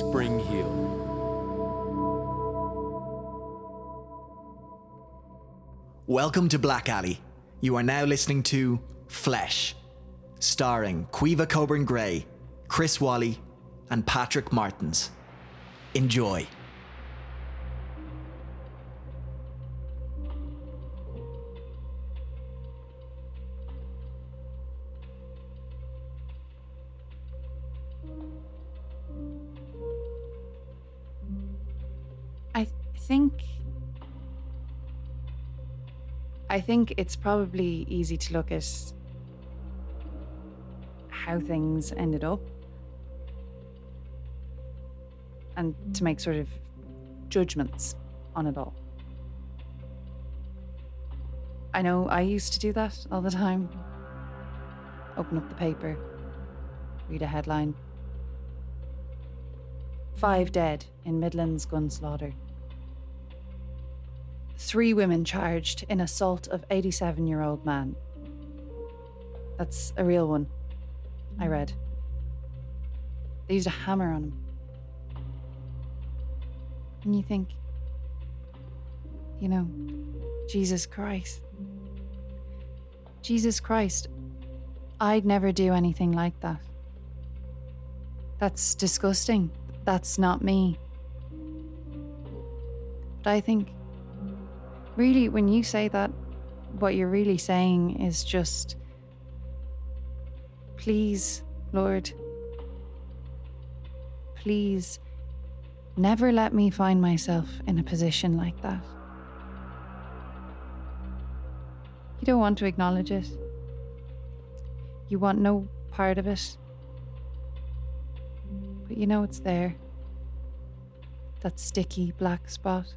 Spring Heel. Welcome to Black Alley. You are now listening to Flesh, starring Quiva Coburn Gray, Chris Wally, and Patrick Martins. Enjoy. I think it's probably easy to look at how things ended up and to make sort of judgments on it all. I know I used to do that all the time. Open up the paper, read a headline. Five dead in Midlands gun slaughter. Three women charged in assault of 87 year old man. That's a real one, I hmm. read. They used a hammer on him. And you think, you know, Jesus Christ. Jesus Christ, I'd never do anything like that. That's disgusting. That's not me. But I think, really, when you say that, what you're really saying is just, please, Lord, please never let me find myself in a position like that. You don't want to acknowledge it. You want no part of it. But you know it's there. That sticky black spot.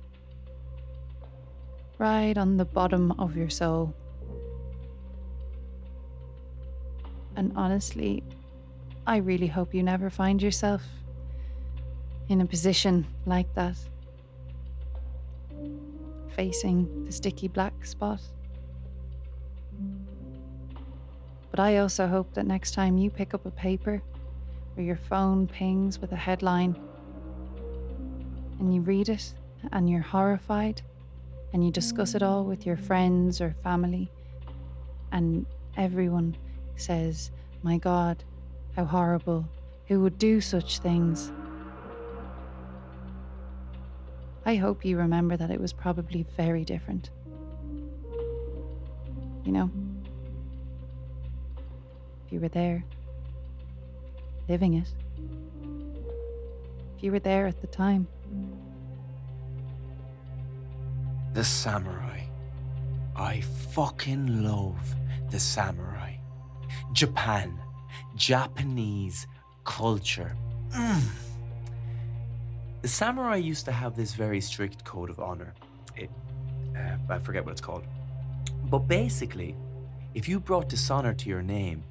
Right on the bottom of your soul. And honestly, I really hope you never find yourself in a position like that. Facing the sticky black spot. But I also hope that next time you pick up a paper or your phone pings with a headline and you read it and you're horrified and you discuss it all with your friends or family and everyone says, My God, how horrible, who would do such things? I hope you remember that it was probably very different. You know? If you were there, living it. If you were there at the time. The samurai. I fucking love the samurai. Japan. Japanese culture. Mm. The samurai used to have this very strict code of honor. It, uh, I forget what it's called. But basically, if you brought dishonor to your name,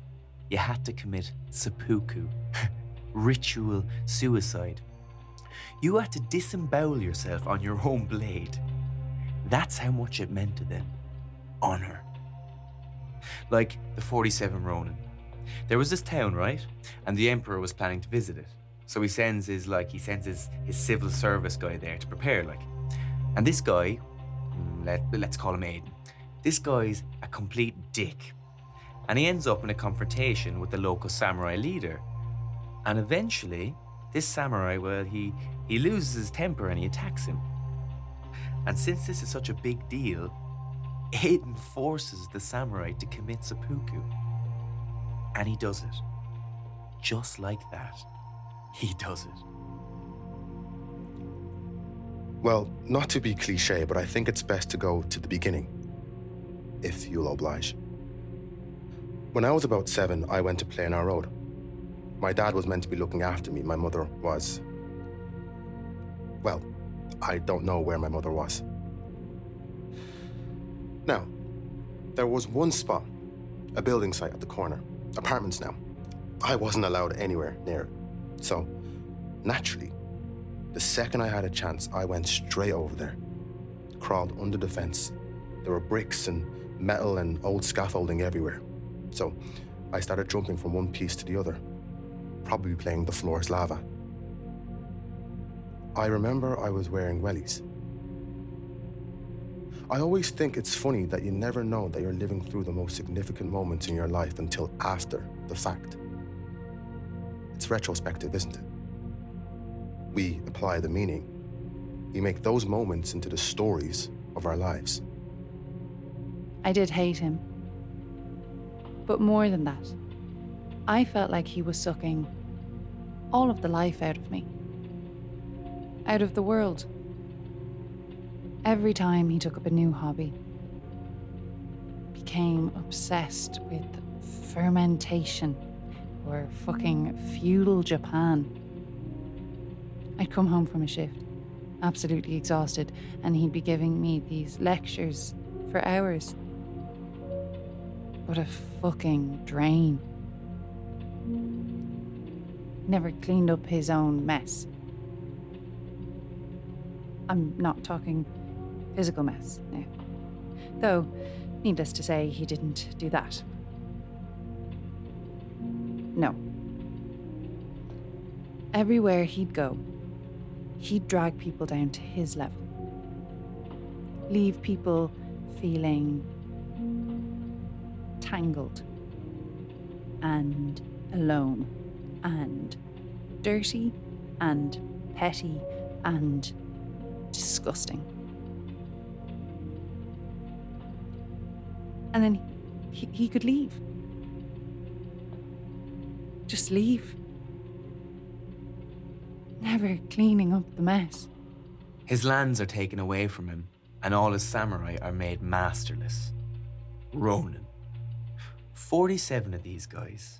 you had to commit seppuku, ritual suicide. You had to disembowel yourself on your own blade. That's how much it meant to them. Honor. Like the 47 Ronin. There was this town, right? And the emperor was planning to visit it. So he sends his like he sends his, his civil service guy there to prepare, like. And this guy, mm, let, let's call him Aiden. This guy's a complete dick. And he ends up in a confrontation with the local samurai leader. And eventually, this samurai, well, he, he loses his temper and he attacks him. And since this is such a big deal, Aiden forces the samurai to commit seppuku. And he does it. Just like that. He does it. Well, not to be cliche, but I think it's best to go to the beginning, if you'll oblige. When I was about seven, I went to play on our road. My dad was meant to be looking after me, my mother was. Well, I don't know where my mother was. Now, there was one spot, a building site at the corner, apartments now. I wasn't allowed anywhere near it. So, naturally, the second I had a chance, I went straight over there. Crawled under the fence. There were bricks and metal and old scaffolding everywhere. So, I started jumping from one piece to the other, probably playing the floor is lava. I remember I was wearing wellies. I always think it's funny that you never know that you're living through the most significant moments in your life until after the fact. It's retrospective, isn't it? We apply the meaning. We make those moments into the stories of our lives. I did hate him. But more than that, I felt like he was sucking all of the life out of me, out of the world. Every time he took up a new hobby, became obsessed with fermentation or fucking feudal Japan. I'd come home from a shift, absolutely exhausted, and he'd be giving me these lectures for hours. What a fucking drain. Never cleaned up his own mess. I'm not talking physical mess now. Though, needless to say, he didn't do that. No. Everywhere he'd go, he'd drag people down to his level. Leave people feeling tangled and alone and dirty and petty and disgusting. And then he, he could leave. Just leave. Never cleaning up the mess. His lands are taken away from him, and all his samurai are made masterless. Ronin. 47 of these guys.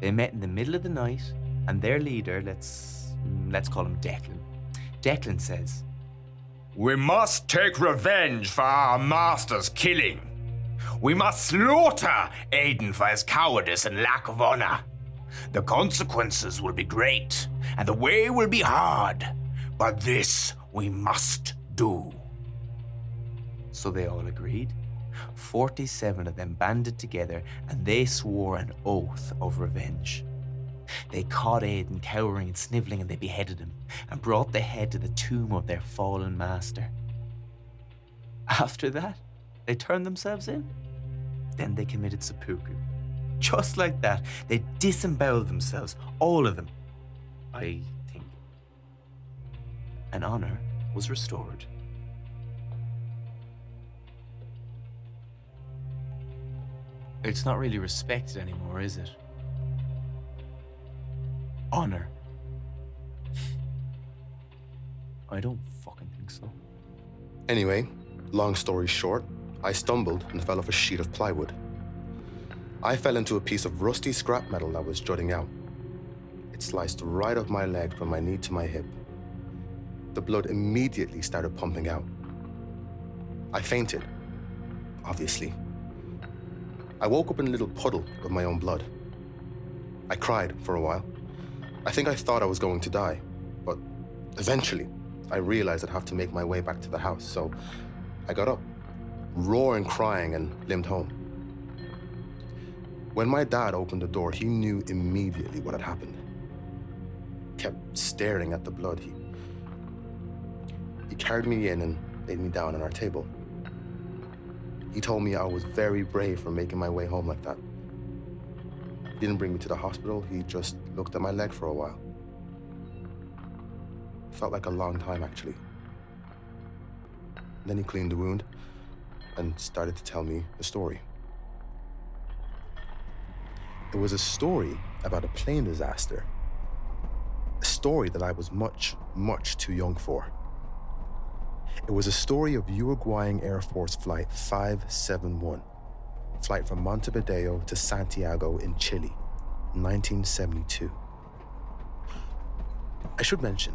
They met in the middle of the night, and their leader, let's let's call him Declan. Declan says, We must take revenge for our master's killing. We must slaughter Aiden for his cowardice and lack of honor. The consequences will be great, and the way will be hard, but this we must do. So they all agreed. 47 of them banded together and they swore an oath of revenge. They caught Aiden cowering and snivelling and they beheaded him and brought the head to the tomb of their fallen master. After that, they turned themselves in. Then they committed seppuku. Just like that, they disemboweled themselves, all of them. I think. And honor was restored. It's not really respected anymore, is it? Honor. I don't fucking think so. Anyway, long story short, I stumbled and fell off a sheet of plywood. I fell into a piece of rusty scrap metal that was jutting out. It sliced right up my leg from my knee to my hip. The blood immediately started pumping out. I fainted, obviously. I woke up in a little puddle of my own blood. I cried for a while. I think I thought I was going to die, but eventually I realized I'd have to make my way back to the house, so I got up, roaring crying, and limped home. When my dad opened the door, he knew immediately what had happened. Kept staring at the blood. He, he carried me in and laid me down on our table. He told me I was very brave for making my way home like that. Didn't bring me to the hospital, he just looked at my leg for a while. Felt like a long time, actually. Then he cleaned the wound and started to tell me a story. It was a story about a plane disaster. A story that I was much, much too young for. It was a story of Uruguayan Air Force Flight 571, flight from Montevideo to Santiago in Chile, 1972. I should mention,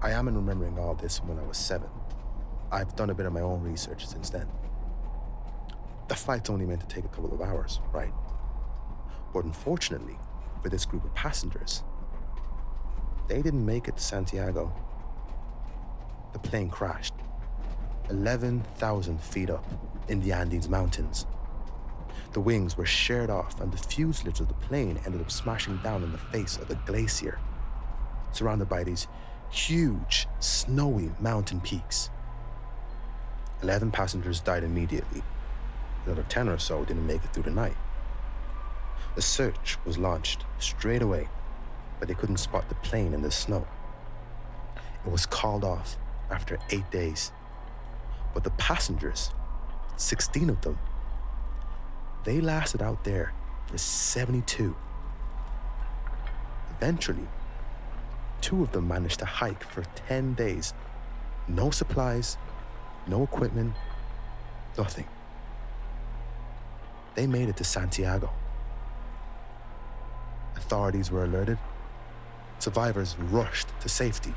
I am in remembering all this when I was seven. I've done a bit of my own research since then. The flight's only meant to take a couple of hours, right? But unfortunately, for this group of passengers, they didn't make it to Santiago. The plane crashed 11,000 feet up in the Andes Mountains. The wings were sheared off, and the fuselage of the plane ended up smashing down in the face of the glacier, surrounded by these huge, snowy mountain peaks. 11 passengers died immediately. Another 10 or so didn't make it through the night. The search was launched straight away, but they couldn't spot the plane in the snow. It was called off after eight days. But the passengers, 16 of them, they lasted out there for 72. Eventually, two of them managed to hike for 10 days. No supplies, no equipment, nothing. They made it to Santiago. Authorities were alerted. Survivors rushed to safety.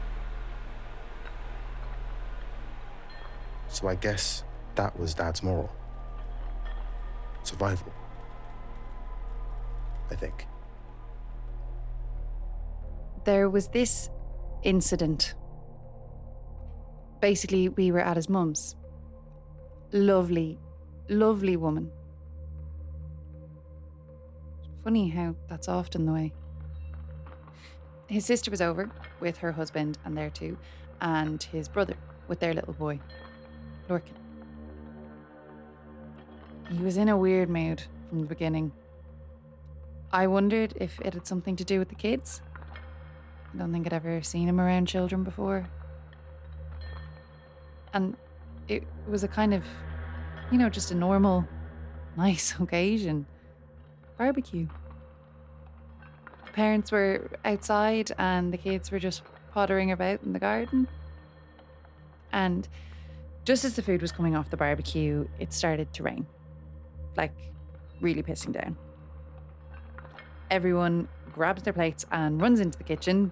So I guess that was Dad's moral. Survival. I think. There was this incident. Basically, we were at his mum's. Lovely, lovely woman. Funny how that's often the way. His sister was over with her husband and their two, and his brother with their little boy, Lorcan. He was in a weird mood from the beginning. I wondered if it had something to do with the kids. I don't think I'd ever seen him around children before. And it was a kind of, you know, just a normal, nice occasion. Barbecue. The parents were outside and the kids were just pottering about in the garden. And just as the food was coming off the barbecue, it started to rain. Like, really pissing down. Everyone grabs their plates and runs into the kitchen,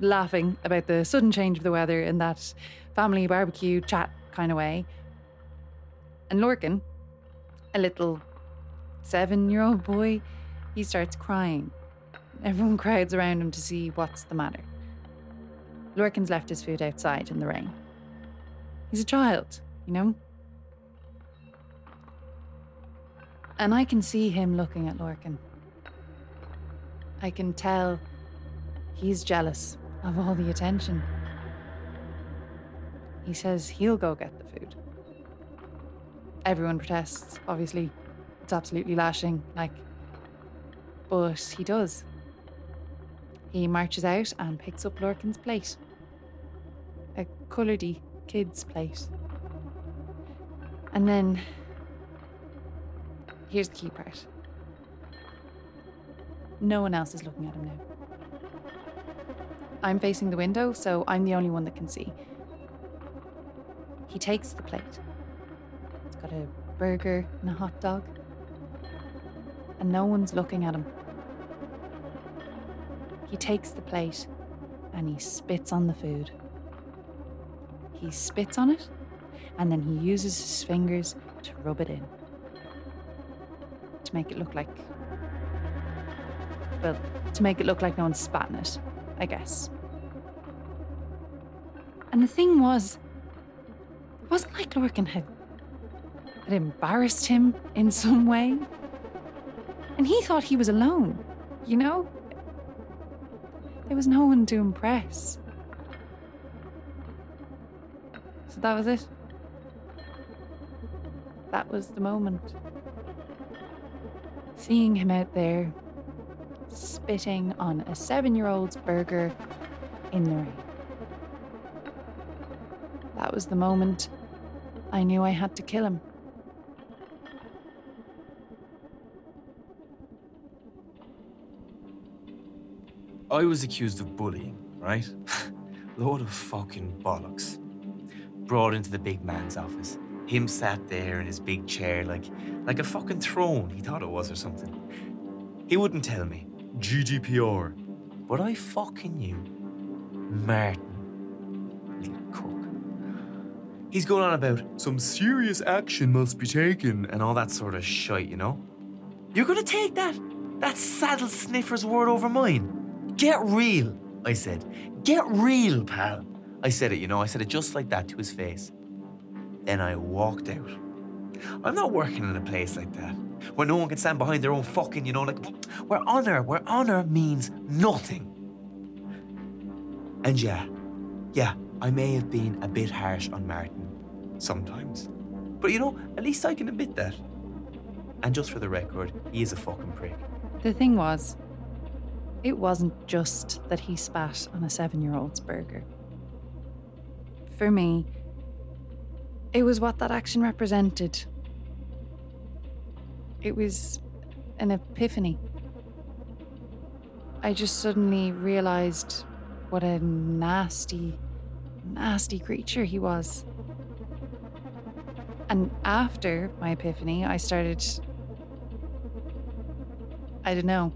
laughing about the sudden change of the weather in that family barbecue chat kind of way. And Lorcan, a little seven year old boy, he starts crying. Everyone crowds around him to see what's the matter. Lorcan's left his food outside in the rain. He's a child, you know? And I can see him looking at Lorcan. I can tell he's jealous of all the attention. He says he'll go get the food. Everyone protests, obviously. It's absolutely lashing, like. But he does. He marches out and picks up Lorcan's plate. A coloured kid's plate. And then. Here's the key part. No one else is looking at him now. I'm facing the window, so I'm the only one that can see. He takes the plate. It's got a burger and a hot dog. And no one's looking at him. He takes the plate and he spits on the food. He spits on it and then he uses his fingers to rub it in. To make it look like. Well, to make it look like no one's spat in it, I guess. And the thing was, it wasn't like Lorcan had, had embarrassed him in some way. And he thought he was alone, you know? There was no one to impress. So that was it. That was the moment. Seeing him out there, spitting on a seven year old's burger in the rain. That was the moment I knew I had to kill him. I was accused of bullying, right? Load of fucking bollocks. Brought into the big man's office. Him sat there in his big chair like like a fucking throne, he thought it was or something. He wouldn't tell me. GDPR. But I fucking knew. Martin. Little cook. He's going on about some serious action must be taken and all that sort of shite, you know? You're gonna take that? That saddle sniffer's word over mine? Get real, I said. Get real, pal. I said it, you know, I said it just like that to his face. Then I walked out. I'm not working in a place like that where no one can stand behind their own fucking, you know, like where honor, where honor means nothing. And yeah, Yeah, I may have been a bit harsh on Martin sometimes. But you know, at least I can admit that. And just for the record, he is a fucking prick. The thing was, it wasn't just that he spat on a seven year old's burger. For me, it was what that action represented. It was an epiphany. I just suddenly realized what a nasty, nasty creature he was. And after my epiphany, I started. I don't know,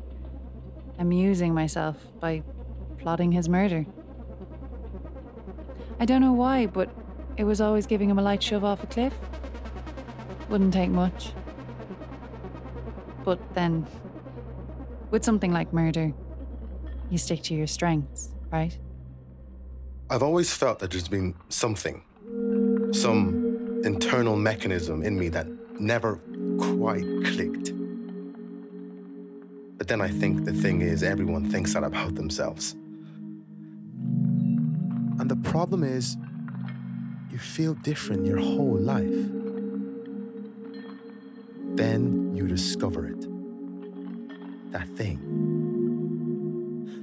amusing myself by plotting his murder. I don't know why, but it was always giving him a light shove off a cliff. Wouldn't take much. But then, with something like murder, you stick to your strengths, right? I've always felt that there's been something, some internal mechanism in me that never quite clicked. But then I think the thing is, everyone thinks that about themselves. And the problem is, you feel different your whole life. Then you discover it. That thing.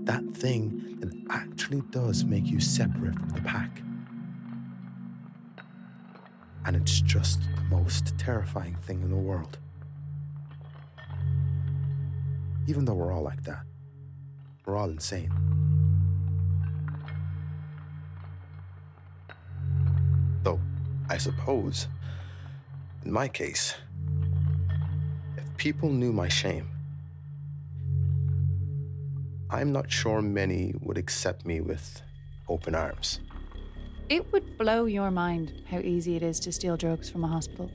That thing that actually does make you separate from the pack. And it's just the most terrifying thing in the world. Even though we're all like that, we're all insane. I suppose, in my case, if people knew my shame, I'm not sure many would accept me with open arms. It would blow your mind how easy it is to steal drugs from a hospital.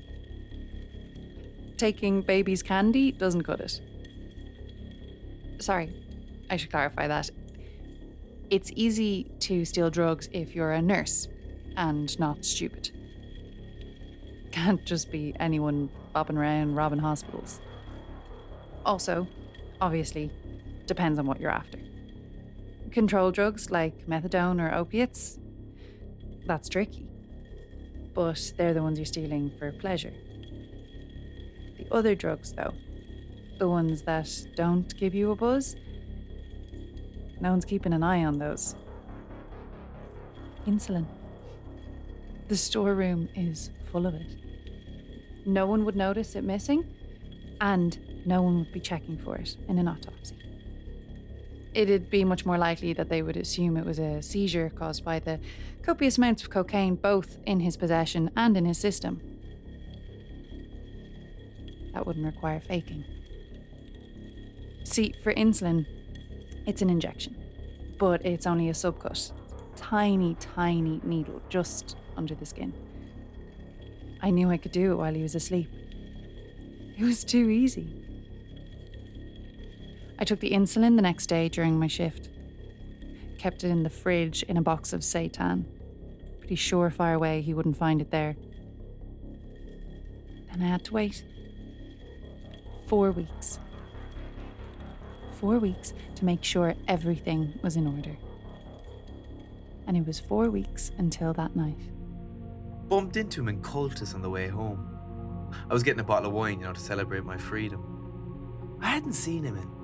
Taking baby's candy doesn't cut it. Sorry, I should clarify that. It's easy to steal drugs if you're a nurse and not stupid. Can't just be anyone bobbing around robbing hospitals. Also, obviously, depends on what you're after. Control drugs like methadone or opiates, that's tricky. But they're the ones you're stealing for pleasure. The other drugs, though, the ones that don't give you a buzz, no one's keeping an eye on those. Insulin. The storeroom is full of it. No one would notice it missing, and no one would be checking for it in an autopsy. It'd be much more likely that they would assume it was a seizure caused by the copious amounts of cocaine both in his possession and in his system. That wouldn't require faking. See, for insulin, it's an injection, but it's only a subcut. Tiny, tiny needle just under the skin. I knew I could do it while he was asleep. It was too easy. I took the insulin the next day during my shift. Kept it in the fridge in a box of seitan. Pretty surefire way he wouldn't find it there. Then I had to wait. Four weeks. Four weeks to make sure everything was in order. And it was four weeks until that night. Bumped into him in Cultus on the way home. I was getting a bottle of wine, you know, to celebrate my freedom. I hadn't seen him in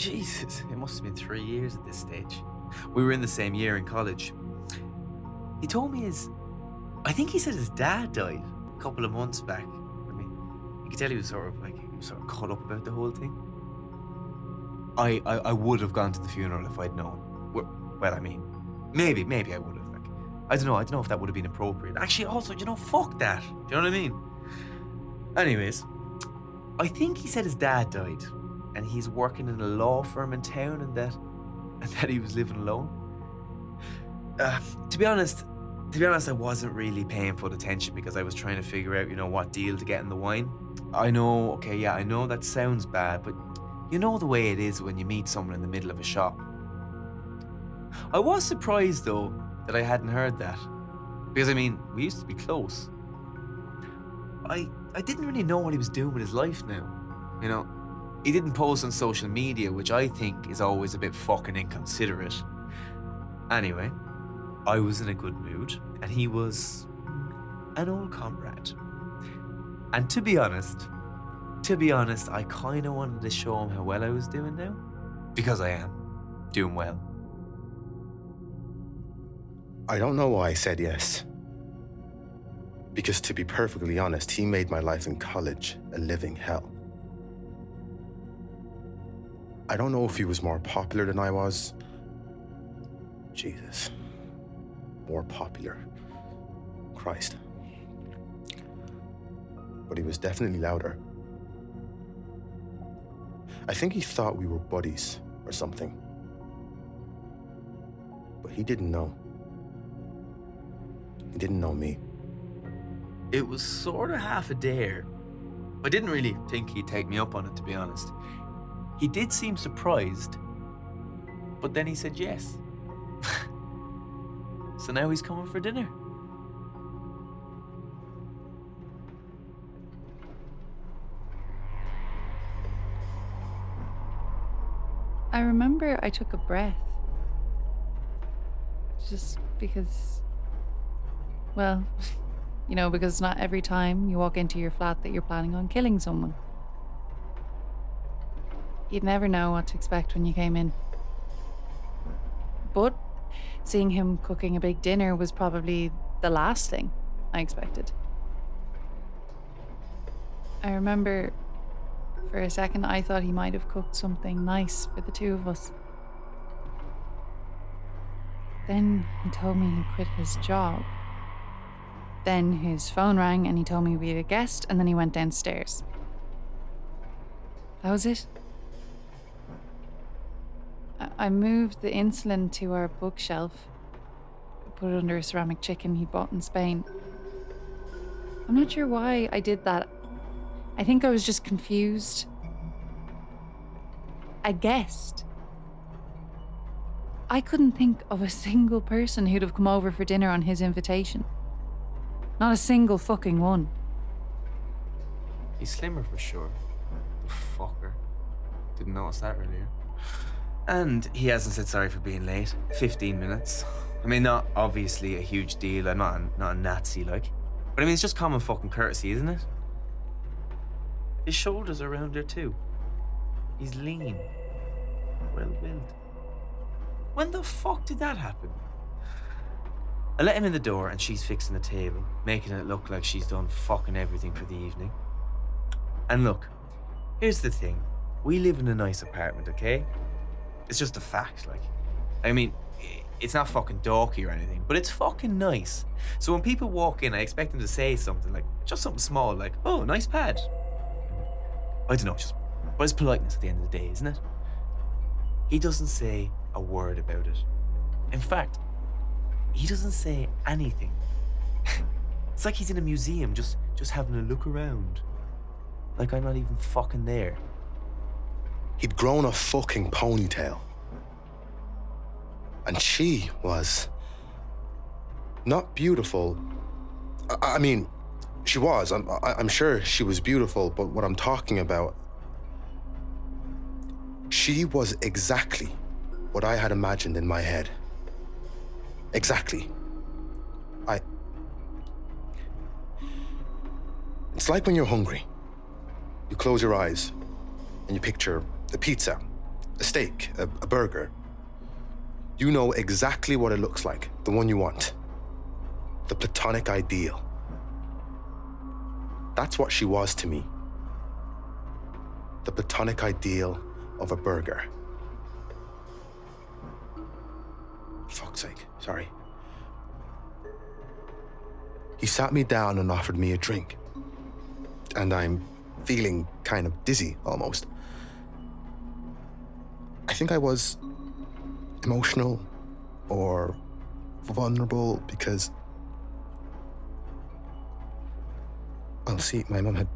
Jesus, it must have been three years at this stage. We were in the same year in college. He told me his. I think he said his dad died a couple of months back. I mean, you could tell he was sort of like he was sort of caught up about the whole thing. I, I, I would have gone to the funeral if I'd known. Well, well, I mean, maybe, maybe I would have. I don't know. I don't know if that would have been appropriate. Actually, also, you know, fuck that. Do you know what I mean? Anyways, I think he said his dad died and he's working in a law firm in town and that and that he was living alone. Uh, to be honest, to be honest, I wasn't really paying full attention because I was trying to figure out, you know, what deal to get in the wine. I know, okay, yeah, I know that sounds bad, but you know the way it is when you meet someone in the middle of a shop. I was surprised though that I hadn't heard that. Because I mean, we used to be close. I I didn't really know what he was doing with his life now. You know, he didn't post on social media, which I think is always a bit fucking inconsiderate. Anyway, I was in a good mood, and he was an old comrade. And to be honest, to be honest, I kind of wanted to show him how well I was doing now, because I am doing well. I don't know why I said yes. Because to be perfectly honest, he made my life in college a living hell. I don't know if he was more popular than I was. Jesus. More popular. Christ. But he was definitely louder. I think he thought we were buddies or something. But he didn't know. He didn't know me. It was sort of half a dare. I didn't really think he'd take me up on it, to be honest. He did seem surprised, but then he said yes. so now he's coming for dinner. I remember I took a breath. Just because, well, you know, because not every time you walk into your flat that you're planning on killing someone. You'd never know what to expect when you came in. But seeing him cooking a big dinner was probably the last thing I expected. I remember for a second I thought he might have cooked something nice for the two of us. Then he told me he quit his job. Then his phone rang and he told me we had a guest, and then he went downstairs. That was it. I- moved the insulin to our bookshelf, put it under a ceramic chicken he bought in Spain. I'm not sure why I did that. I think I was just confused. A guest. I couldn't think of a single person who'd have come over for dinner on his invitation. Not a single fucking one. He's slimmer for sure. The fucker. Didn't notice that earlier. And he hasn't said sorry for being late. 15 minutes. I mean, not obviously a huge deal. I'm not a, not a Nazi like. But I mean, it's just common fucking courtesy, isn't it? His shoulders are rounder too. He's lean. Well built. When the fuck did that happen? I let him in the door and she's fixing the table, making it look like she's done fucking everything for the evening. And look, here's the thing. We live in a nice apartment, okay? It's just a fact, like. I mean, it's not fucking dorky or anything, but it's fucking nice. So when people walk in, I expect them to say something like, just something small, like, oh, nice pad. I don't know, just, but it's politeness at the end of the day, isn't it? He doesn't say a word about it. In fact, he doesn't say anything. it's like he's in a museum just just having a look around. Like I'm not even fucking there. He'd grown a fucking ponytail. And she was not beautiful. I, I mean, she was. I'm, I, I'm sure she was beautiful, but what I'm talking about, she was exactly what I had imagined in my head. Exactly. I. It's like when you're hungry. You close your eyes and you picture a pizza, a steak, a, a burger. You know exactly what it looks like, the one you want. The platonic ideal. That's what she was to me. The platonic ideal of a burger. Fuck's sake, sorry. He sat me down and offered me a drink. And I'm feeling kind of dizzy almost. I think I was emotional or vulnerable because. Well, see, my mom had.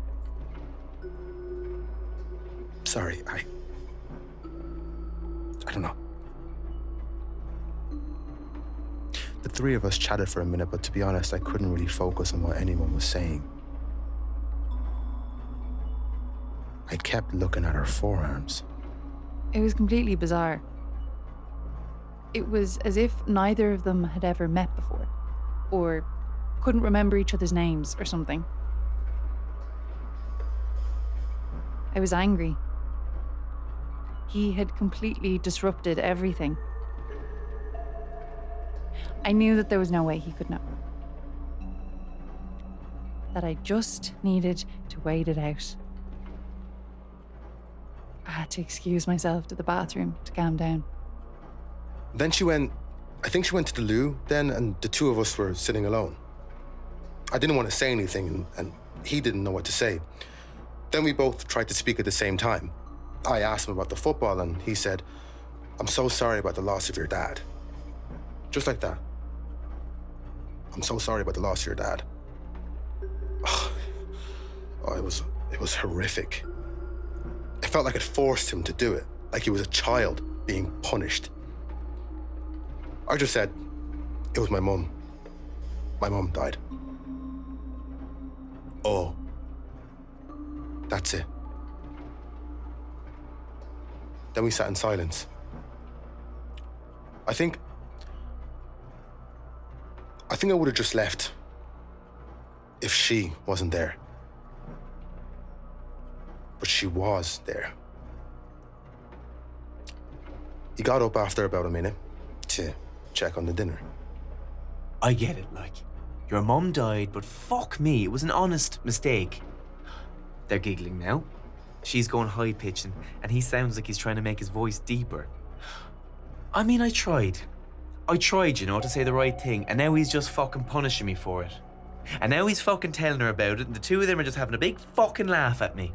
Sorry, I. I don't know. The three of us chatted for a minute, but to be honest, I couldn't really focus on what anyone was saying. I kept looking at her forearms. It was completely bizarre. It was as if neither of them had ever met before, or couldn't remember each other's names or something. I was angry. He had completely disrupted everything. I knew that there was no way he could know. That I just needed to wait it out. I had to excuse myself to the bathroom to calm down. Then she went, I think she went to the loo then, and the two of us were sitting alone. I didn't want to say anything, and, and he didn't know what to say. Then we both tried to speak at the same time. I asked him about the football, and he said, I'm so sorry about the loss of your dad. Just like that. I'm so sorry about the loss of your dad. Oh, it was it was horrific. It felt like it forced him to do it, like he was a child being punished. I just said, it was my mum. My mum died. Oh. That's it. Then we sat in silence. I think. I think I would have just left if she wasn't there. But she was there. He got up after about a minute to check on the dinner. I get it, like. Your mum died, but fuck me, it was an honest mistake. They're giggling now. She's going high pitching, and he sounds like he's trying to make his voice deeper. I mean, I tried. I tried, you know, to say the right thing, and now he's just fucking punishing me for it. And now he's fucking telling her about it, and the two of them are just having a big fucking laugh at me.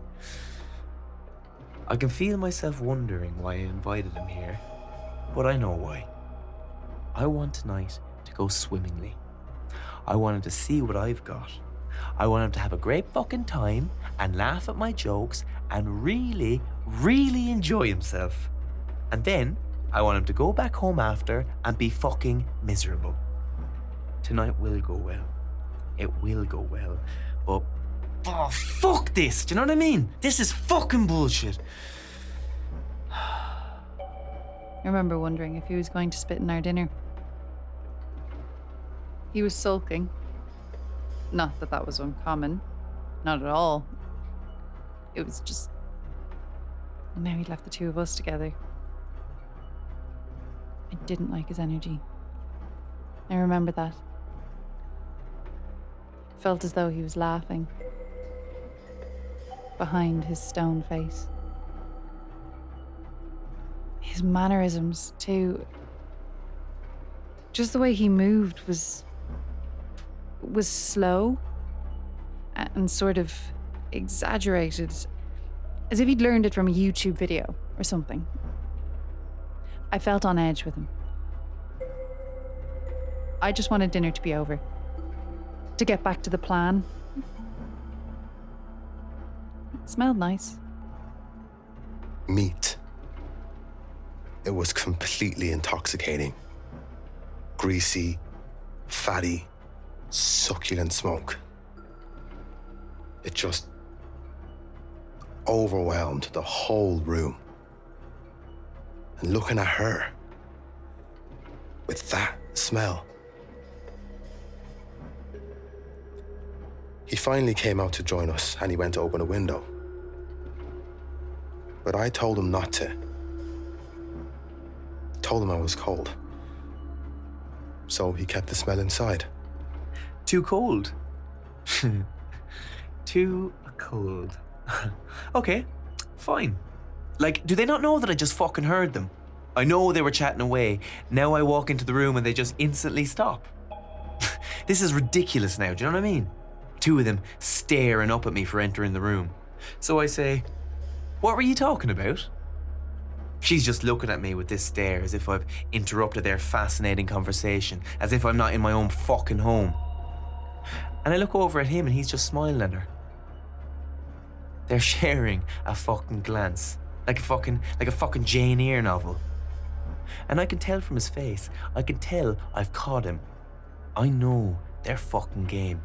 I can feel myself wondering why I invited him here, but I know why. I want tonight to go swimmingly. I want him to see what I've got. I want him to have a great fucking time and laugh at my jokes and really, really enjoy himself. And then I want him to go back home after and be fucking miserable. Tonight will go well. It will go well. But, oh, fuck this. Do you know what I mean? This is fucking bullshit. I remember wondering if he was going to spit in our dinner. He was sulking. Not that that was uncommon. Not at all. It was just. Now he'd left the two of us together. I didn't like his energy. I remember that. Felt as though he was laughing. Behind his stone face. His mannerisms, too. Just the way he moved was was slow and sort of exaggerated, as if he'd learned it from a YouTube video or something. I felt on edge with him. I just wanted dinner to be over, to get back to the plan. It smelled nice. Meat. It was completely intoxicating. Greasy, fatty, succulent smoke. It just overwhelmed the whole room. And looking at her with that smell. He finally came out to join us and he went to open a window. But I told him not to. Told him I was cold. So he kept the smell inside. Too cold. Too cold. okay, fine. Like, do they not know that I just fucking heard them? I know they were chatting away. Now I walk into the room and they just instantly stop. this is ridiculous now, do you know what I mean? Two of them staring up at me for entering the room. So I say, What were you talking about? She's just looking at me with this stare as if I've interrupted their fascinating conversation, as if I'm not in my own fucking home. And I look over at him and he's just smiling at her. They're sharing a fucking glance. Like a fucking like a fucking Jane Eyre novel. And I can tell from his face, I can tell I've caught him. I know their fucking game.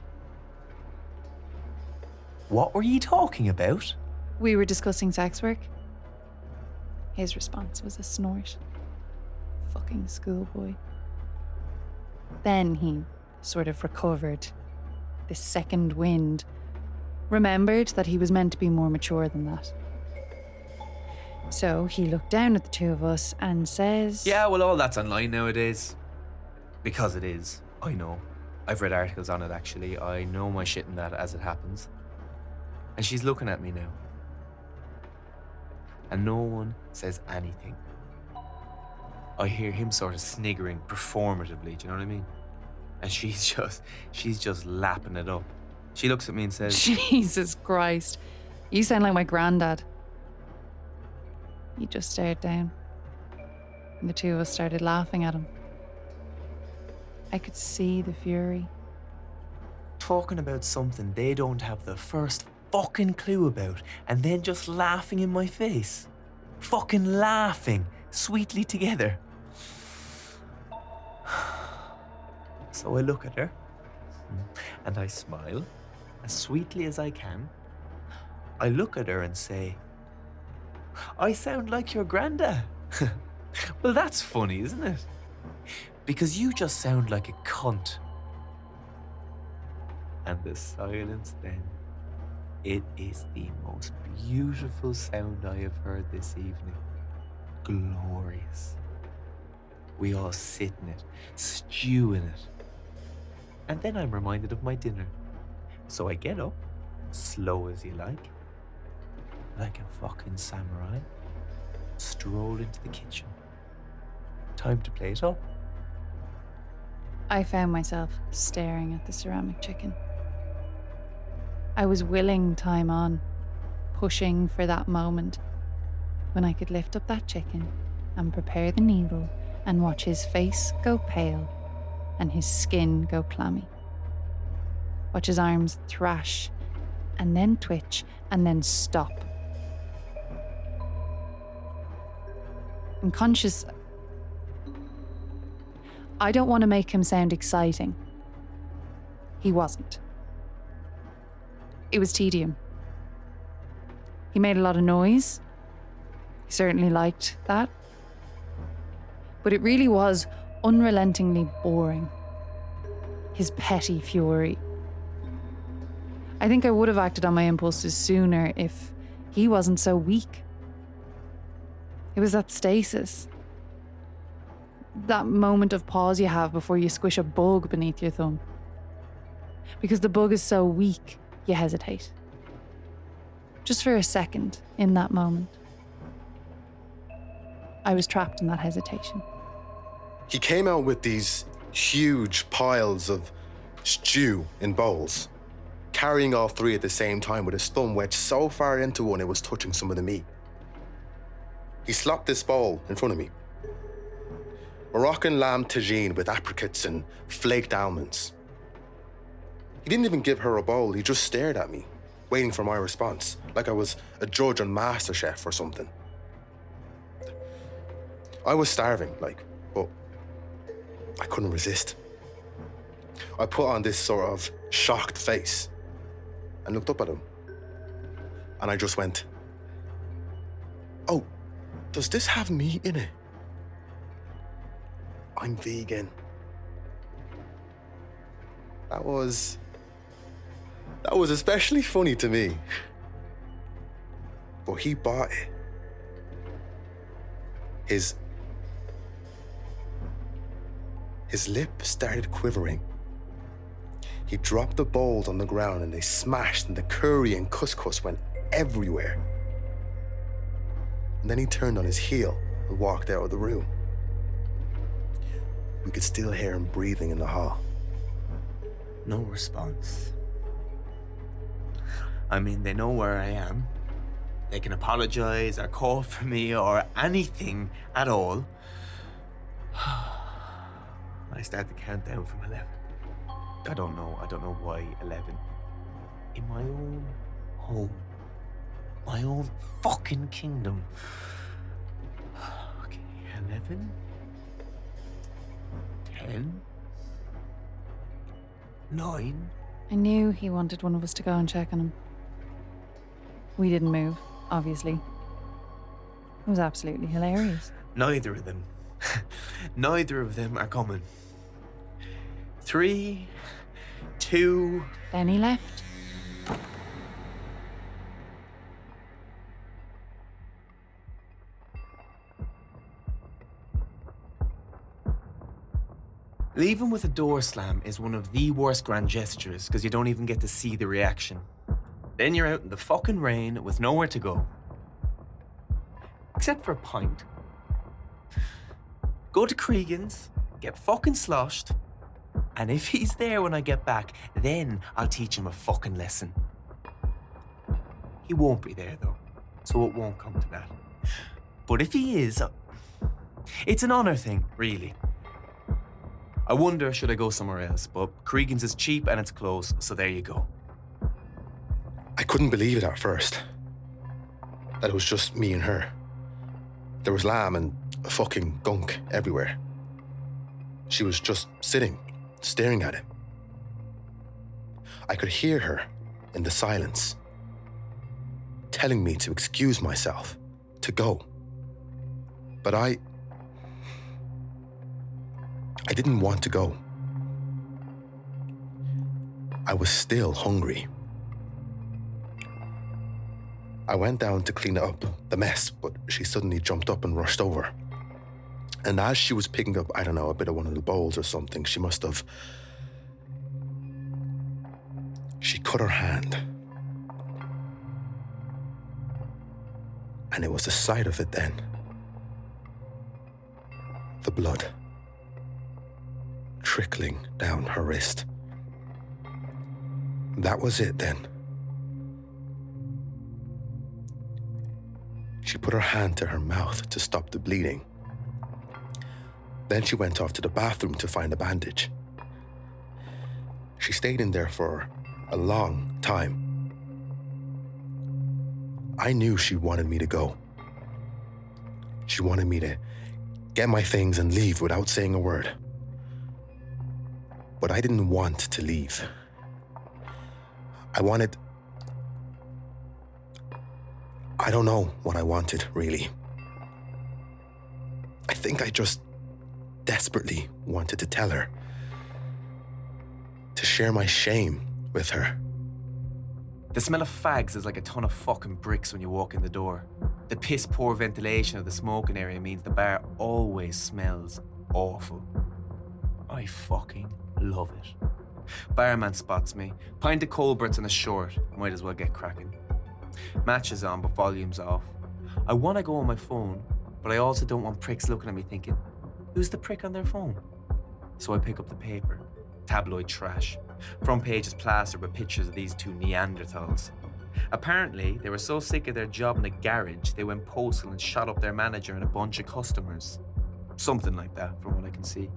What were you talking about? We were discussing sex work. His response was a snort. fucking schoolboy. Then he sort of recovered. This second wind. Remembered that he was meant to be more mature than that. So he looked down at the two of us and says, Yeah, well, all that's online nowadays. Because it is. I know. I've read articles on it actually. I know my shit in that as it happens. And she's looking at me now. And no one says anything. I hear him sort of sniggering performatively, do you know what I mean? And she's just she's just lapping it up. She looks at me and says, Jesus Christ. You sound like my granddad. He just stared down. And the two of us started laughing at him. I could see the fury. talking about something they don't have the first fucking clue about and then just laughing in my face. Fucking laughing sweetly together. So I look at her and I smile as sweetly as I can. I look at her and say, I sound like your granda. well, that's funny, isn't it? Because you just sound like a cunt. And the silence then. It is the most beautiful sound I have heard this evening. Glorious. We all sit in it, stew in it. And then I'm reminded of my dinner. So I get up, slow as you like, like a fucking samurai, stroll into the kitchen. Time to play it up. I found myself staring at the ceramic chicken. I was willing time on, pushing for that moment when I could lift up that chicken and prepare the needle and watch his face go pale and his skin go clammy. Watch his arms thrash and then twitch and then stop. I'm conscious. I don't want to make him sound exciting. He wasn't. It was tedium. He made a lot of noise. He certainly liked that. But it really was unrelentingly boring. His petty fury. I think I would have acted on my impulses sooner if he wasn't so weak. It was that stasis. That moment of pause you have before you squish a bug beneath your thumb. Because the bug is so weak, you hesitate. Just for a second in that moment. I was trapped in that hesitation. He came out with these huge piles of stew in bowls, carrying all three at the same time with his thumb wedged so far into one it was touching some of the meat. He slapped this bowl in front of me. Moroccan lamb tagine with apricots and flaked almonds. He didn't even give her a bowl, he just stared at me, waiting for my response, like I was a judge on MasterChef or something. I was starving, like, but I couldn't resist. I put on this sort of shocked face and looked up at him. And I just went, does this have meat in it? I'm vegan. That was. That was especially funny to me. But he bought it. His. His lip started quivering. He dropped the bowls on the ground and they smashed, and the curry and couscous went everywhere. And then he turned on his heel and walked out of the room. We could still hear him breathing in the hall. No response. I mean, they know where I am. They can apologize or call for me or anything at all. I start the countdown from 11. I don't know. I don't know why 11. In my own home. My own fucking kingdom. Okay, 11. 10. 9. I knew he wanted one of us to go and check on him. We didn't move, obviously. It was absolutely hilarious. Neither of them. Neither of them are coming. Three, two. Then he left. Leaving with a door slam is one of the worst grand gestures because you don't even get to see the reaction. Then you're out in the fucking rain with nowhere to go. Except for a pint. Go to Cregan's, get fucking sloshed, and if he's there when I get back, then I'll teach him a fucking lesson. He won't be there though, so it won't come to that. But if he is, it's an honour thing, really. I wonder should I go somewhere else, but Cregan's is cheap and it's close, so there you go. I couldn't believe it at first. That it was just me and her. There was lamb and fucking gunk everywhere. She was just sitting, staring at it. I could hear her in the silence, telling me to excuse myself, to go. But I. I didn't want to go. I was still hungry. I went down to clean up the mess, but she suddenly jumped up and rushed over. And as she was picking up, I don't know, a bit of one of the bowls or something, she must have. She cut her hand. And it was the sight of it then. The blood trickling down her wrist. That was it then. She put her hand to her mouth to stop the bleeding. Then she went off to the bathroom to find a bandage. She stayed in there for a long time. I knew she wanted me to go. She wanted me to get my things and leave without saying a word. But I didn't want to leave. I wanted. I don't know what I wanted, really. I think I just desperately wanted to tell her. To share my shame with her. The smell of fags is like a ton of fucking bricks when you walk in the door. The piss poor ventilation of the smoking area means the bar always smells awful. I fucking love it. Barman spots me. Pint of Colbert's and a short. Might as well get cracking. Match is on, but volume's off. I want to go on my phone, but I also don't want pricks looking at me thinking, who's the prick on their phone? So I pick up the paper. Tabloid trash. Front page is plastered with pictures of these two Neanderthals. Apparently, they were so sick of their job in the garage, they went postal and shot up their manager and a bunch of customers. Something like that, from what I can see.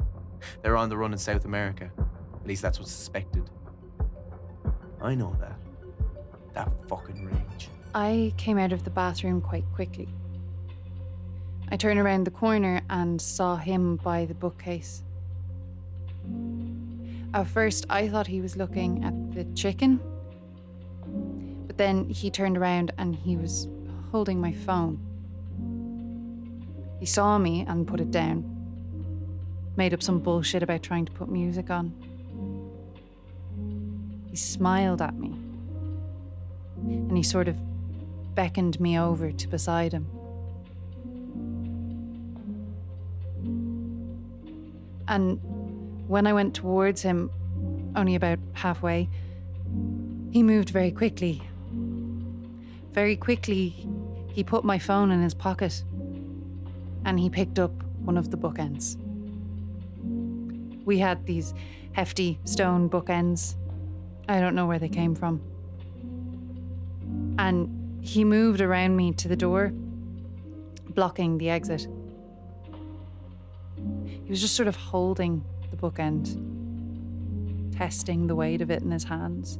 They're on the run in South America. At least that's what's suspected. I know that. That fucking rage. I came out of the bathroom quite quickly. I turned around the corner and saw him by the bookcase. At first, I thought he was looking at the chicken, but then he turned around and he was holding my phone. He saw me and put it down, made up some bullshit about trying to put music on. He smiled at me, and he sort of beckoned me over to beside him. And when I went towards him, only about halfway, he moved very quickly. Very quickly, he put my phone in his pocket and he picked up one of the bookends. We had these hefty stone bookends. I don't know where they came from. And he moved around me to the door, blocking the exit. He was just sort of holding the bookend, testing the weight of it in his hands.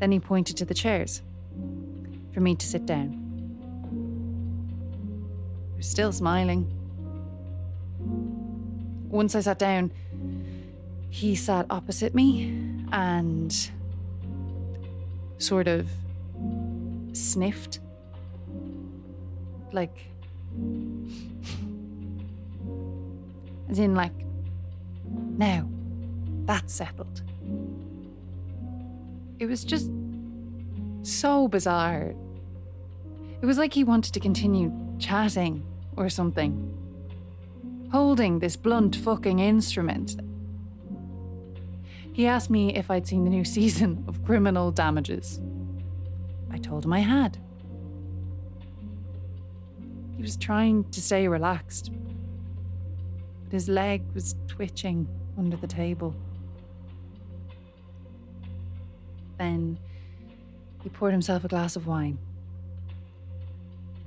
Then he pointed to the chairs for me to sit down. He was still smiling. Once I sat down, he sat opposite me and sort of sniffed like As in, like, now, that's settled. It was just so bizarre. It was like he wanted to continue chatting or something. Holding this blunt fucking instrument. He asked me if I'd seen the new season of Criminal Damages. I told him I had. He was trying to stay relaxed, but his leg was twitching under the table. Then he poured himself a glass of wine.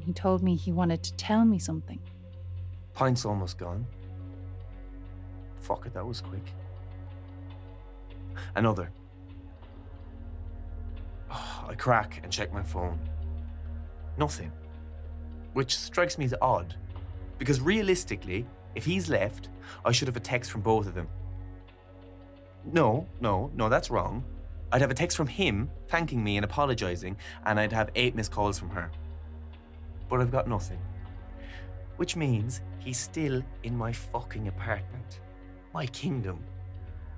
He told me he wanted to tell me something. Pint's almost gone. Fuck it, that was quick. Another. I crack and check my phone. Nothing. Which strikes me as odd. Because realistically, if he's left, I should have a text from both of them. No, no, no, that's wrong. I'd have a text from him thanking me and apologizing, and I'd have eight missed calls from her. But I've got nothing. Which means he's still in my fucking apartment, my kingdom,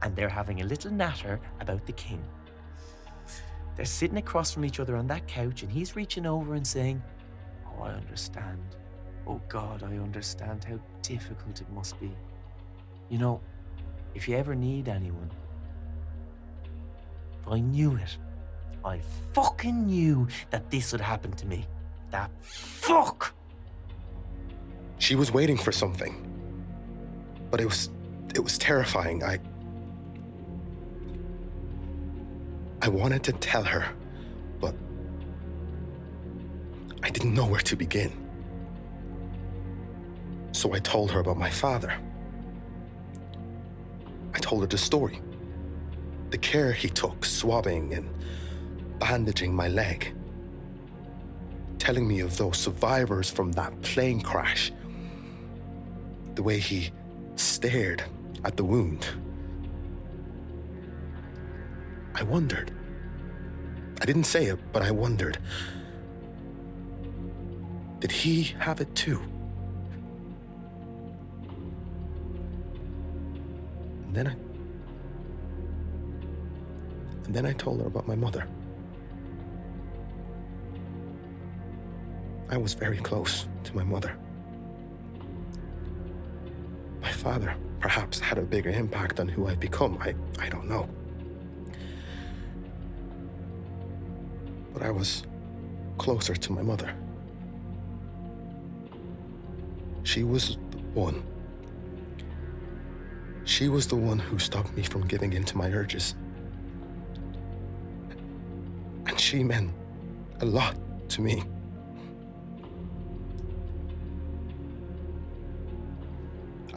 and they're having a little natter about the king. They're sitting across from each other on that couch, and he's reaching over and saying, Oh, I understand. Oh, God, I understand how difficult it must be. You know, if you ever need anyone, I knew it. I fucking knew that this would happen to me. That fuck! She was waiting for something. But it was it was terrifying. I I wanted to tell her, but I didn't know where to begin. So I told her about my father. I told her the story. The care he took swabbing and bandaging my leg. Telling me of those survivors from that plane crash. The way he stared at the wound. I wondered. I didn't say it, but I wondered. Did he have it too? And then I. And then I told her about my mother. I was very close to my mother. My father perhaps had a bigger impact on who I've become. I, I don't know. But I was closer to my mother. She was the one. She was the one who stopped me from giving in to my urges. And she meant a lot to me.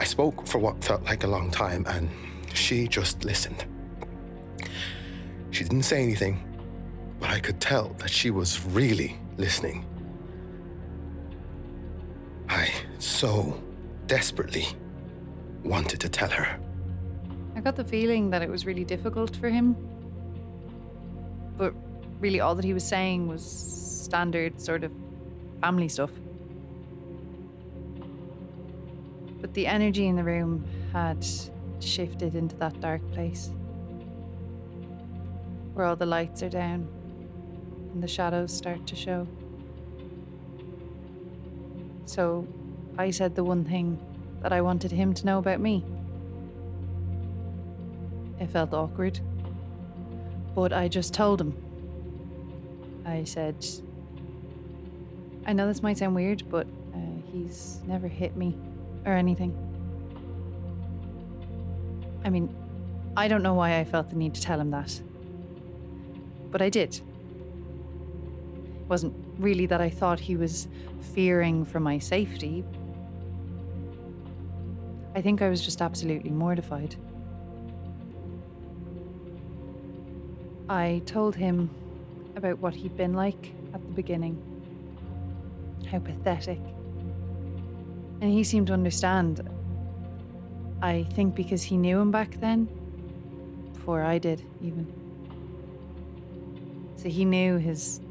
Spoke for what felt like a long time, and she just listened. She didn't say anything, but I could tell that she was really listening. I so desperately wanted to tell her. I got the feeling that it was really difficult for him. But really, all that he was saying was standard sort of family stuff. But the energy in the room had shifted into that dark place where all the lights are down and the shadows start to show. So I said the one thing that I wanted him to know about me. It felt awkward, but I just told him. I said, I know this might sound weird, but uh, he's never hit me or anything. I mean, I don't know why I felt the need to tell him that. But I did. It wasn't really that I thought he was fearing for my safety. I think I was just absolutely mortified. I told him about what he'd been like at the beginning. How pathetic. And he seemed to understand. I think because he knew him back then, before I did, even. So he knew his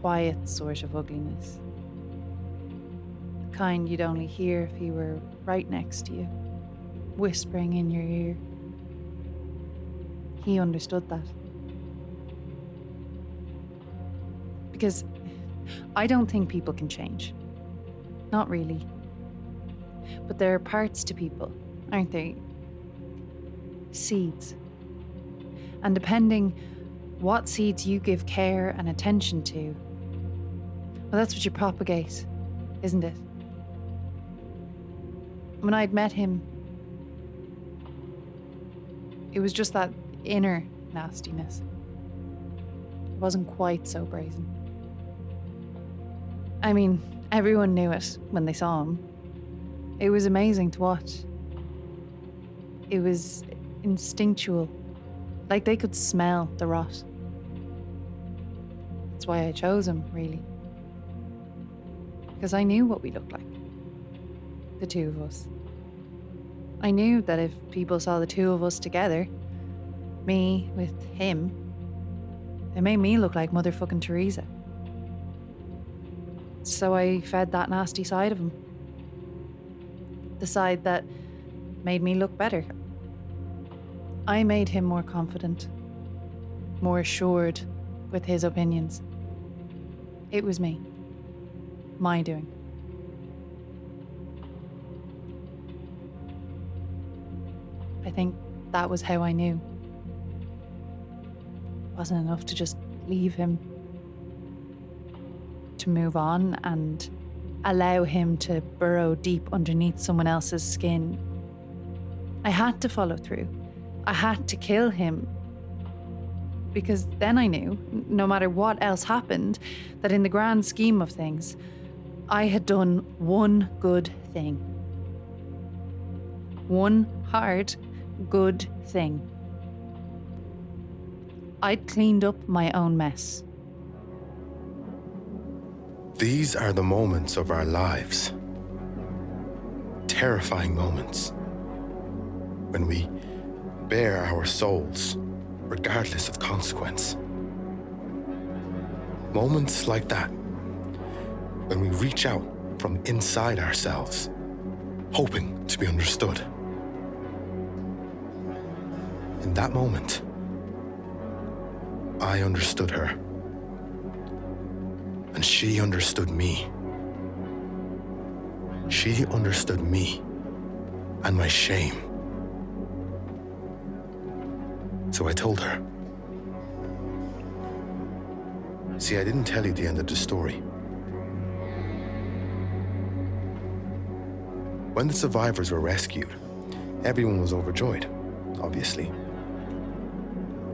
quiet sort of ugliness. The kind you'd only hear if he were right next to you. whispering in your ear. He understood that. Because I don't think people can change. Not really. But there are parts to people, aren't there? Seeds. And depending what seeds you give care and attention to, well, that's what you propagate, isn't it? When I'd met him, it was just that inner nastiness. It wasn't quite so brazen. I mean, everyone knew it when they saw him. It was amazing to watch. It was instinctual, like they could smell the rot. That's why I chose him, really. Because I knew what we looked like. The two of us. I knew that if people saw the two of us together, me with him, it made me look like motherfucking Teresa. So I fed that nasty side of him. The side that made me look better. I made him more confident, more assured with his opinions. It was me. My doing. I think that was how I knew. It wasn't enough to just leave him, to move on and allow him to burrow deep underneath someone else's skin. I had to follow through. I had to kill him. Because then I knew, no matter what else happened, that in the grand scheme of things, I had done one good thing. One hard, good thing. I'd cleaned up my own mess. These are the moments of our lives. Terrifying moments. When we bare our souls, regardless of consequence. Moments like that, when we reach out from inside ourselves, hoping to be understood. In that moment, I understood her. And she understood me. She understood me and my shame. So I told her. See, I didn't tell you the end of the story. When the survivors were rescued, everyone was overjoyed, obviously.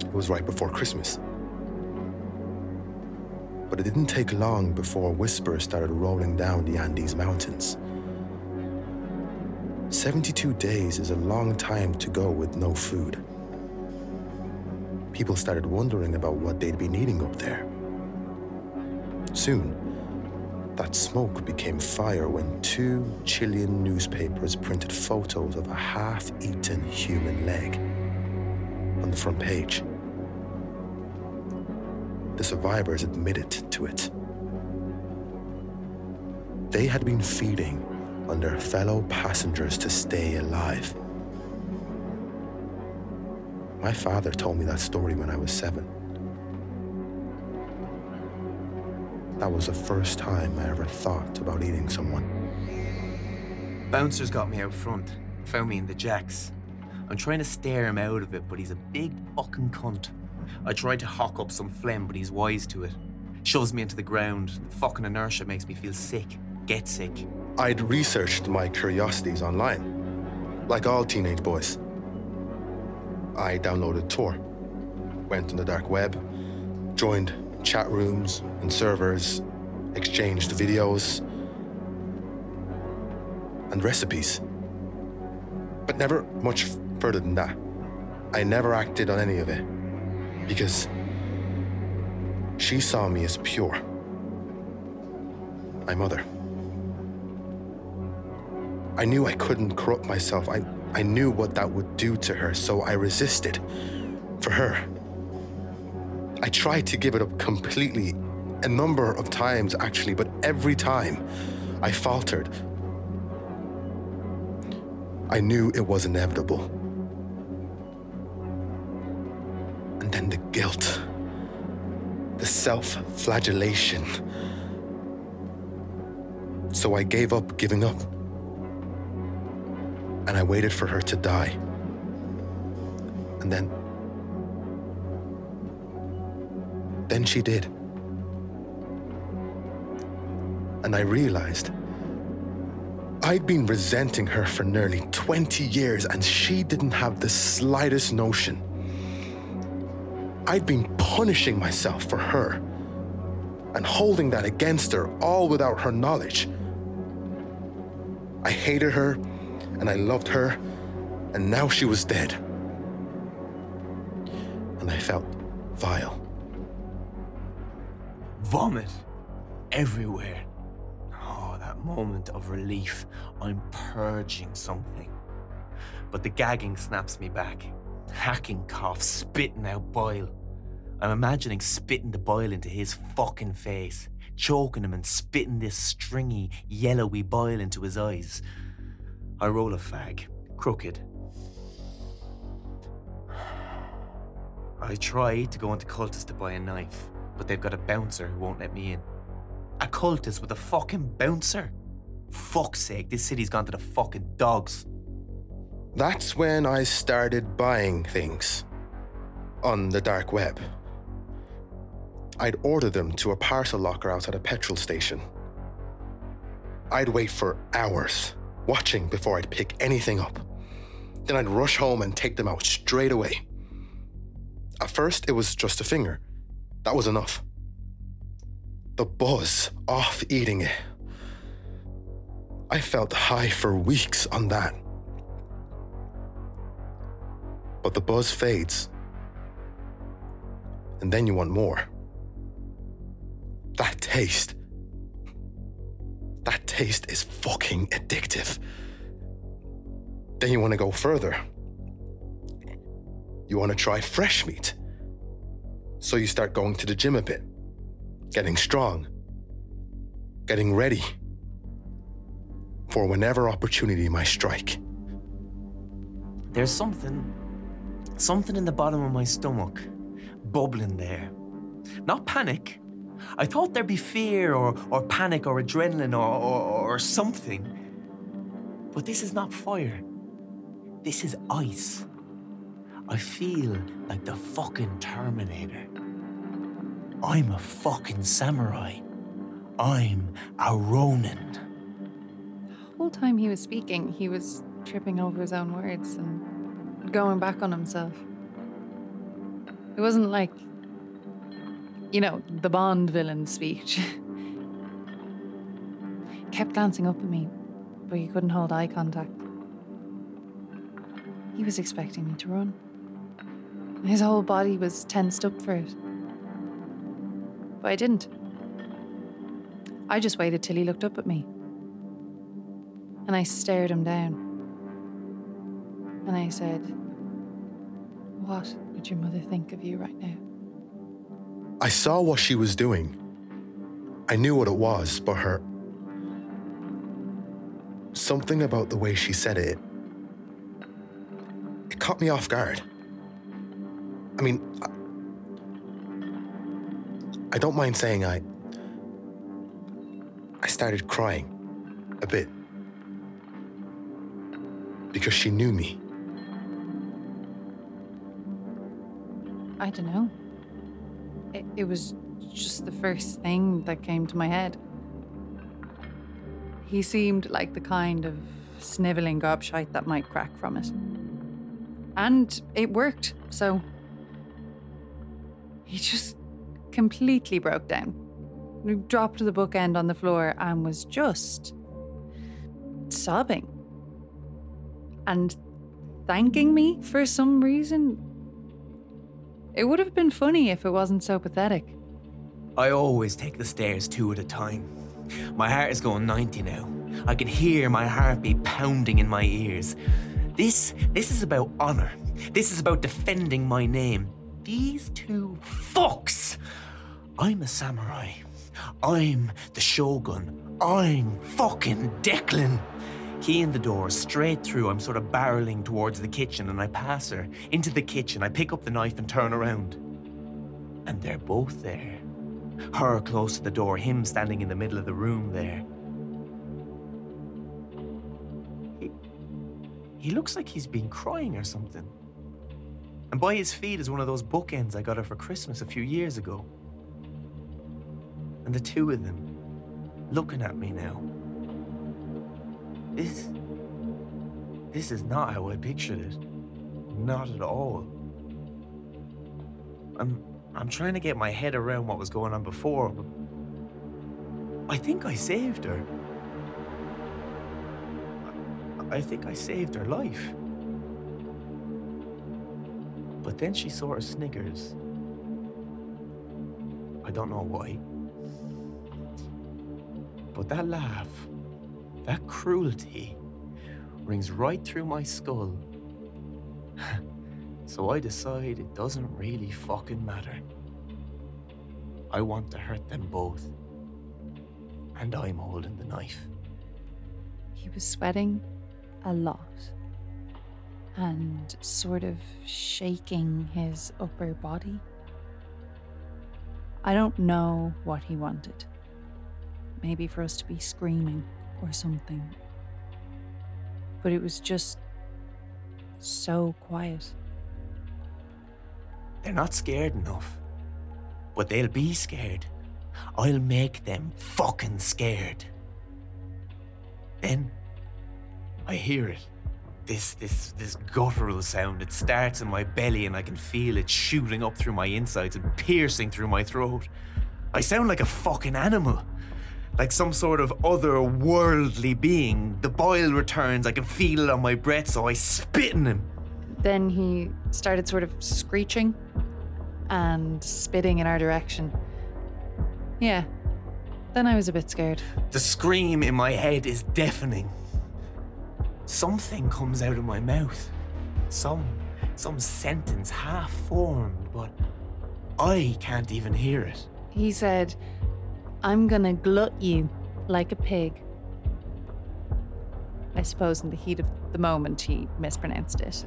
It was right before Christmas. But it didn't take long before whispers started rolling down the Andes Mountains. 72 days is a long time to go with no food. People started wondering about what they'd be needing up there. Soon, that smoke became fire when two Chilean newspapers printed photos of a half eaten human leg on the front page. The survivors admitted to it. They had been feeding on their fellow passengers to stay alive. My father told me that story when I was seven. That was the first time I ever thought about eating someone. Bouncers got me out front, found me in the jacks. I'm trying to stare him out of it, but he's a big fucking cunt. I tried to hawk up some phlegm, but he's wise to it. Shoves me into the ground. The fucking inertia makes me feel sick. Get sick. I'd researched my curiosities online, like all teenage boys. I downloaded Tor, went on the dark web, joined chat rooms and servers, exchanged videos and recipes. But never much further than that. I never acted on any of it because she saw me as pure. My mother. I knew I couldn't corrupt myself. I, I knew what that would do to her, so I resisted. For her. I tried to give it up completely, a number of times actually, but every time I faltered. I knew it was inevitable. And the guilt, the self flagellation. So I gave up giving up. And I waited for her to die. And then. Then she did. And I realized I'd been resenting her for nearly 20 years, and she didn't have the slightest notion. I'd been punishing myself for her and holding that against her, all without her knowledge. I hated her and I loved her, and now she was dead. And I felt vile. Vomit everywhere. Oh, that moment of relief. I'm purging something. But the gagging snaps me back. Hacking cough, spitting out bile. I'm imagining spitting the bile into his fucking face, choking him and spitting this stringy, yellowy bile into his eyes. I roll a fag, crooked. I try to go into cultist to buy a knife, but they've got a bouncer who won't let me in. A cultist with a fucking bouncer? Fuck's sake, this city's gone to the fucking dogs. That's when I started buying things on the dark web. I'd order them to a parcel locker outside a petrol station. I'd wait for hours, watching before I'd pick anything up. Then I'd rush home and take them out straight away. At first, it was just a finger. That was enough. The buzz off eating it. I felt high for weeks on that. But the buzz fades. And then you want more. That taste. That taste is fucking addictive. Then you want to go further. You want to try fresh meat. So you start going to the gym a bit, getting strong, getting ready for whenever opportunity might strike. There's something, something in the bottom of my stomach, bubbling there. Not panic. I thought there'd be fear or, or panic or adrenaline or, or, or something. But this is not fire. This is ice. I feel like the fucking Terminator. I'm a fucking samurai. I'm a Ronin. The whole time he was speaking, he was tripping over his own words and going back on himself. It wasn't like, you know, the Bond villain speech. he kept glancing up at me, but he couldn't hold eye contact. He was expecting me to run. His whole body was tensed up for it. But I didn't. I just waited till he looked up at me. And I stared him down. And I said, What would your mother think of you right now? I saw what she was doing. I knew what it was, but her. Something about the way she said it. It caught me off guard. I mean, I, I don't mind saying I. I started crying a bit. Because she knew me. I don't know. It, it was just the first thing that came to my head. He seemed like the kind of snivelling gobshite that might crack from it. And it worked, so. He just completely broke down. He dropped the bookend on the floor and was just sobbing. And thanking me for some reason. It would have been funny if it wasn't so pathetic. I always take the stairs two at a time. My heart is going 90 now. I can hear my heartbeat pounding in my ears. This this is about honor. This is about defending my name. These two fucks. I'm a samurai. I'm the shogun. I'm fucking Declan. Key in the door, straight through. I'm sort of barreling towards the kitchen and I pass her into the kitchen. I pick up the knife and turn around. And they're both there. Her close to the door, him standing in the middle of the room there. He, he looks like he's been crying or something. And by his feet is one of those bookends I got her for Christmas a few years ago. And the two of them looking at me now. This. This is not how I pictured it. Not at all. I'm. I'm trying to get my head around what was going on before, I think I saved her. I think I saved her life. But then she sort of sniggers. I don't know why. But that laugh, that cruelty, rings right through my skull. so I decide it doesn't really fucking matter. I want to hurt them both. And I'm holding the knife. He was sweating a lot and sort of shaking his upper body. I don't know what he wanted. Maybe for us to be screaming or something. But it was just so quiet. They're not scared enough. But they'll be scared. I'll make them fucking scared. Then I hear it. This this this guttural sound. It starts in my belly and I can feel it shooting up through my insides and piercing through my throat. I sound like a fucking animal. Like some sort of otherworldly being. The boil returns, I can feel it on my breath, so I spit in him. Then he started sort of screeching and spitting in our direction. Yeah. Then I was a bit scared. The scream in my head is deafening. Something comes out of my mouth. Some some sentence half formed, but I can't even hear it. He said, I'm gonna glut you like a pig. I suppose in the heat of the moment he mispronounced it.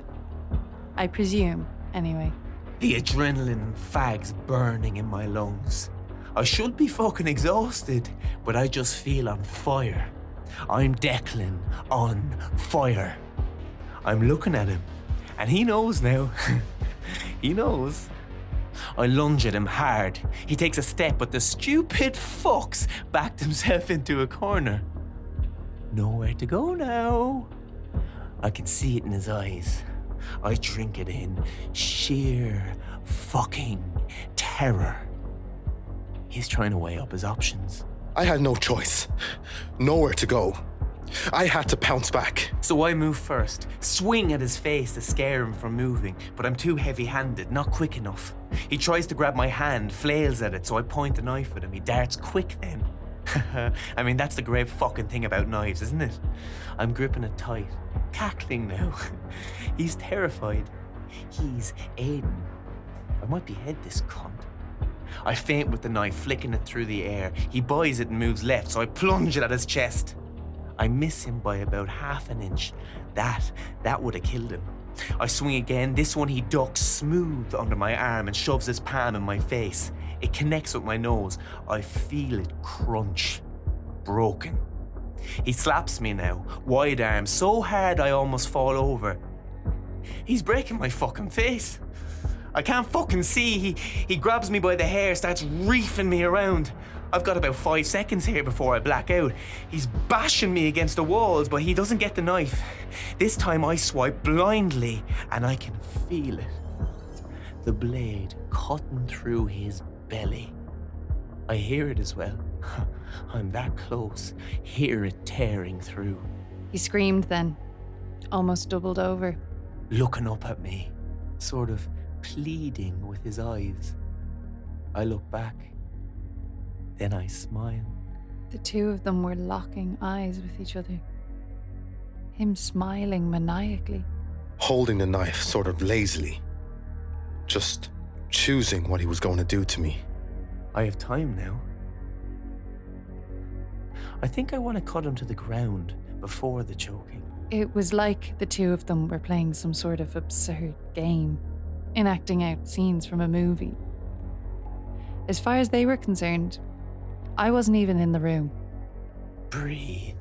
I presume, anyway. The adrenaline and fags burning in my lungs. I should be fucking exhausted, but I just feel on fire. I'm Declan on fire. I'm looking at him, and he knows now. he knows. I lunge at him hard. He takes a step, but the stupid fucks backed himself into a corner. Nowhere to go now. I can see it in his eyes. I drink it in. Sheer fucking terror. He's trying to weigh up his options. I had no choice. Nowhere to go. I had to pounce back. So I move first, swing at his face to scare him from moving, but I'm too heavy handed, not quick enough. He tries to grab my hand, flails at it, so I point the knife at him. He darts quick then. I mean, that's the great fucking thing about knives, isn't it? I'm gripping it tight, cackling now. He's terrified. He's Aiden. I might behead this cunt. I feint with the knife, flicking it through the air. He buys it and moves left, so I plunge it at his chest. I miss him by about half an inch. That, that would have killed him. I swing again. This one he ducks smooth under my arm and shoves his palm in my face. It connects with my nose. I feel it crunch. Broken. He slaps me now, wide arm, so hard I almost fall over. He's breaking my fucking face. I can't fucking see. He he grabs me by the hair, starts reefing me around. I've got about five seconds here before I black out. He's bashing me against the walls, but he doesn't get the knife. This time I swipe blindly, and I can feel it. The blade cutting through his belly. I hear it as well. I'm that close. Hear it tearing through. He screamed then, almost doubled over. Looking up at me, sort of pleading with his eyes. I look back. Then I smile. The two of them were locking eyes with each other. Him smiling maniacally. Holding the knife sort of lazily. Just choosing what he was going to do to me. I have time now. I think I want to cut him to the ground, before the choking. It was like the two of them were playing some sort of absurd game, enacting out scenes from a movie. As far as they were concerned, I wasn't even in the room. Breathe.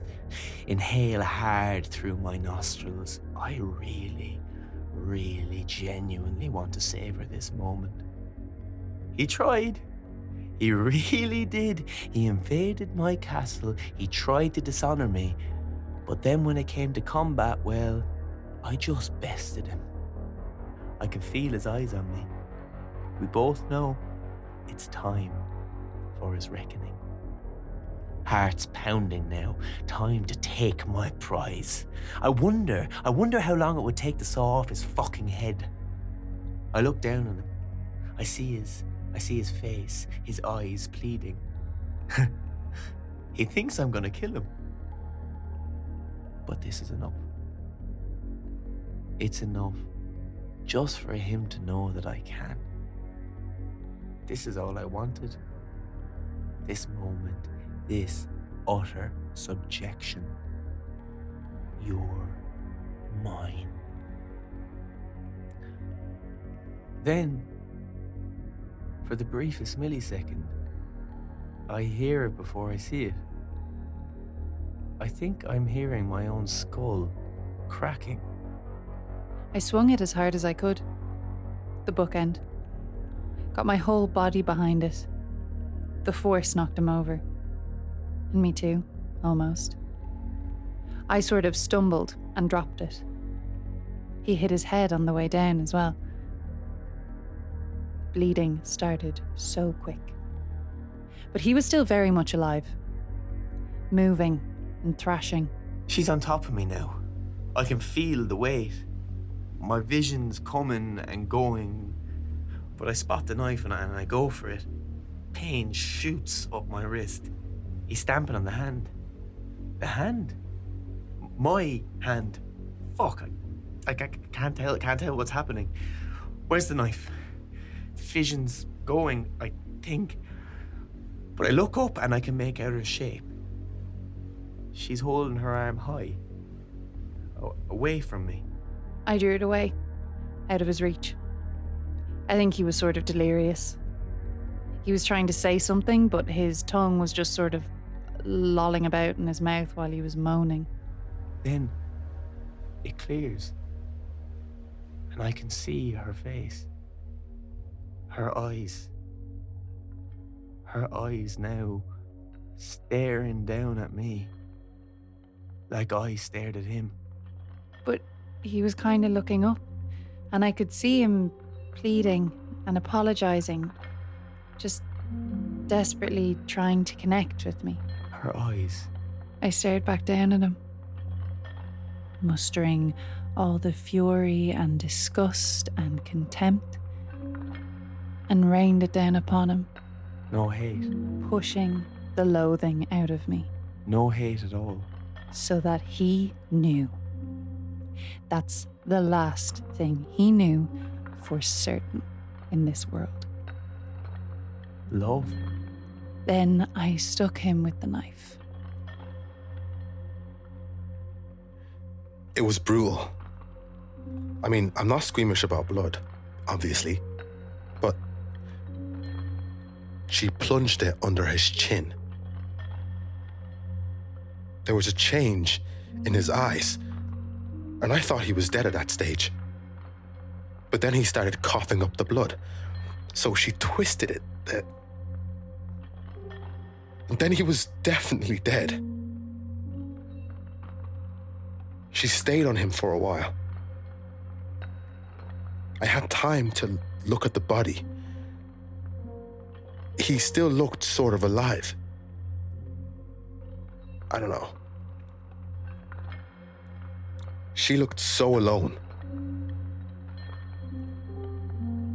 Inhale hard through my nostrils. I really, really genuinely want to savor this moment. He tried. He really did. He invaded my castle. He tried to dishonor me. But then when it came to combat, well, I just bested him. I can feel his eyes on me. We both know it's time for his reckoning. Hearts pounding now. Time to take my prize. I wonder, I wonder how long it would take to saw off his fucking head. I look down on him. I see his, I see his face, his eyes pleading. he thinks I'm gonna kill him. But this is enough. It's enough just for him to know that I can. This is all I wanted. This moment, this utter subjection. You're mine. Then, for the briefest millisecond, I hear it before I see it. I think I'm hearing my own skull cracking. I swung it as hard as I could. The bookend. Got my whole body behind it. The force knocked him over. And me too, almost. I sort of stumbled and dropped it. He hit his head on the way down as well. Bleeding started so quick. But he was still very much alive, moving and thrashing. She's on top of me now. I can feel the weight. My vision's coming and going. But I spot the knife and I, and I go for it. Pain shoots up my wrist. He's stamping on the hand. The hand? My hand. Fuck. I, I, I can't tell. Can't tell what's happening. Where's the knife? Vision's going. I think. But I look up and I can make out her shape. She's holding her arm high, away from me. I drew it away, out of his reach. I think he was sort of delirious. He was trying to say something, but his tongue was just sort of lolling about in his mouth while he was moaning. Then it clears, and I can see her face, her eyes, her eyes now staring down at me like I stared at him. But he was kind of looking up, and I could see him pleading and apologizing, just desperately trying to connect with me. Her eyes. I stared back down at him, mustering all the fury and disgust and contempt, and rained it down upon him. No hate. Pushing the loathing out of me. No hate at all so that he knew. That's the last thing he knew for certain in this world. Love. Then I stuck him with the knife. It was brutal. I mean, I'm not squeamish about blood, obviously, but she plunged it under his chin there was a change in his eyes, and I thought he was dead at that stage. But then he started coughing up the blood, so she twisted it. And then he was definitely dead. She stayed on him for a while. I had time to look at the body. He still looked sort of alive. I don't know. She looked so alone.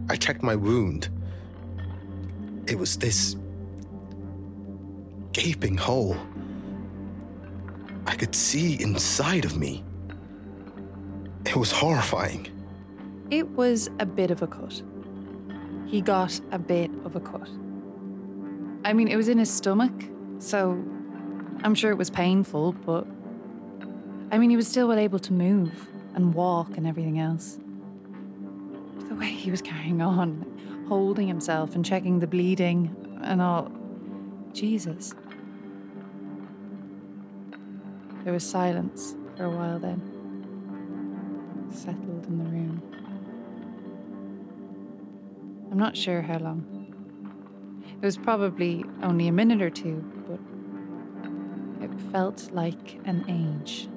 I checked my wound. It was this gaping hole. I could see inside of me. It was horrifying. It was a bit of a cut. He got a bit of a cut. I mean, it was in his stomach, so I'm sure it was painful, but I mean, he was still able to move and walk and everything else. The way he was carrying on, holding himself and checking the bleeding and all. Jesus. There was silence for a while then, settled in the room. I'm not sure how long. It was probably only a minute or two, but it felt like an age.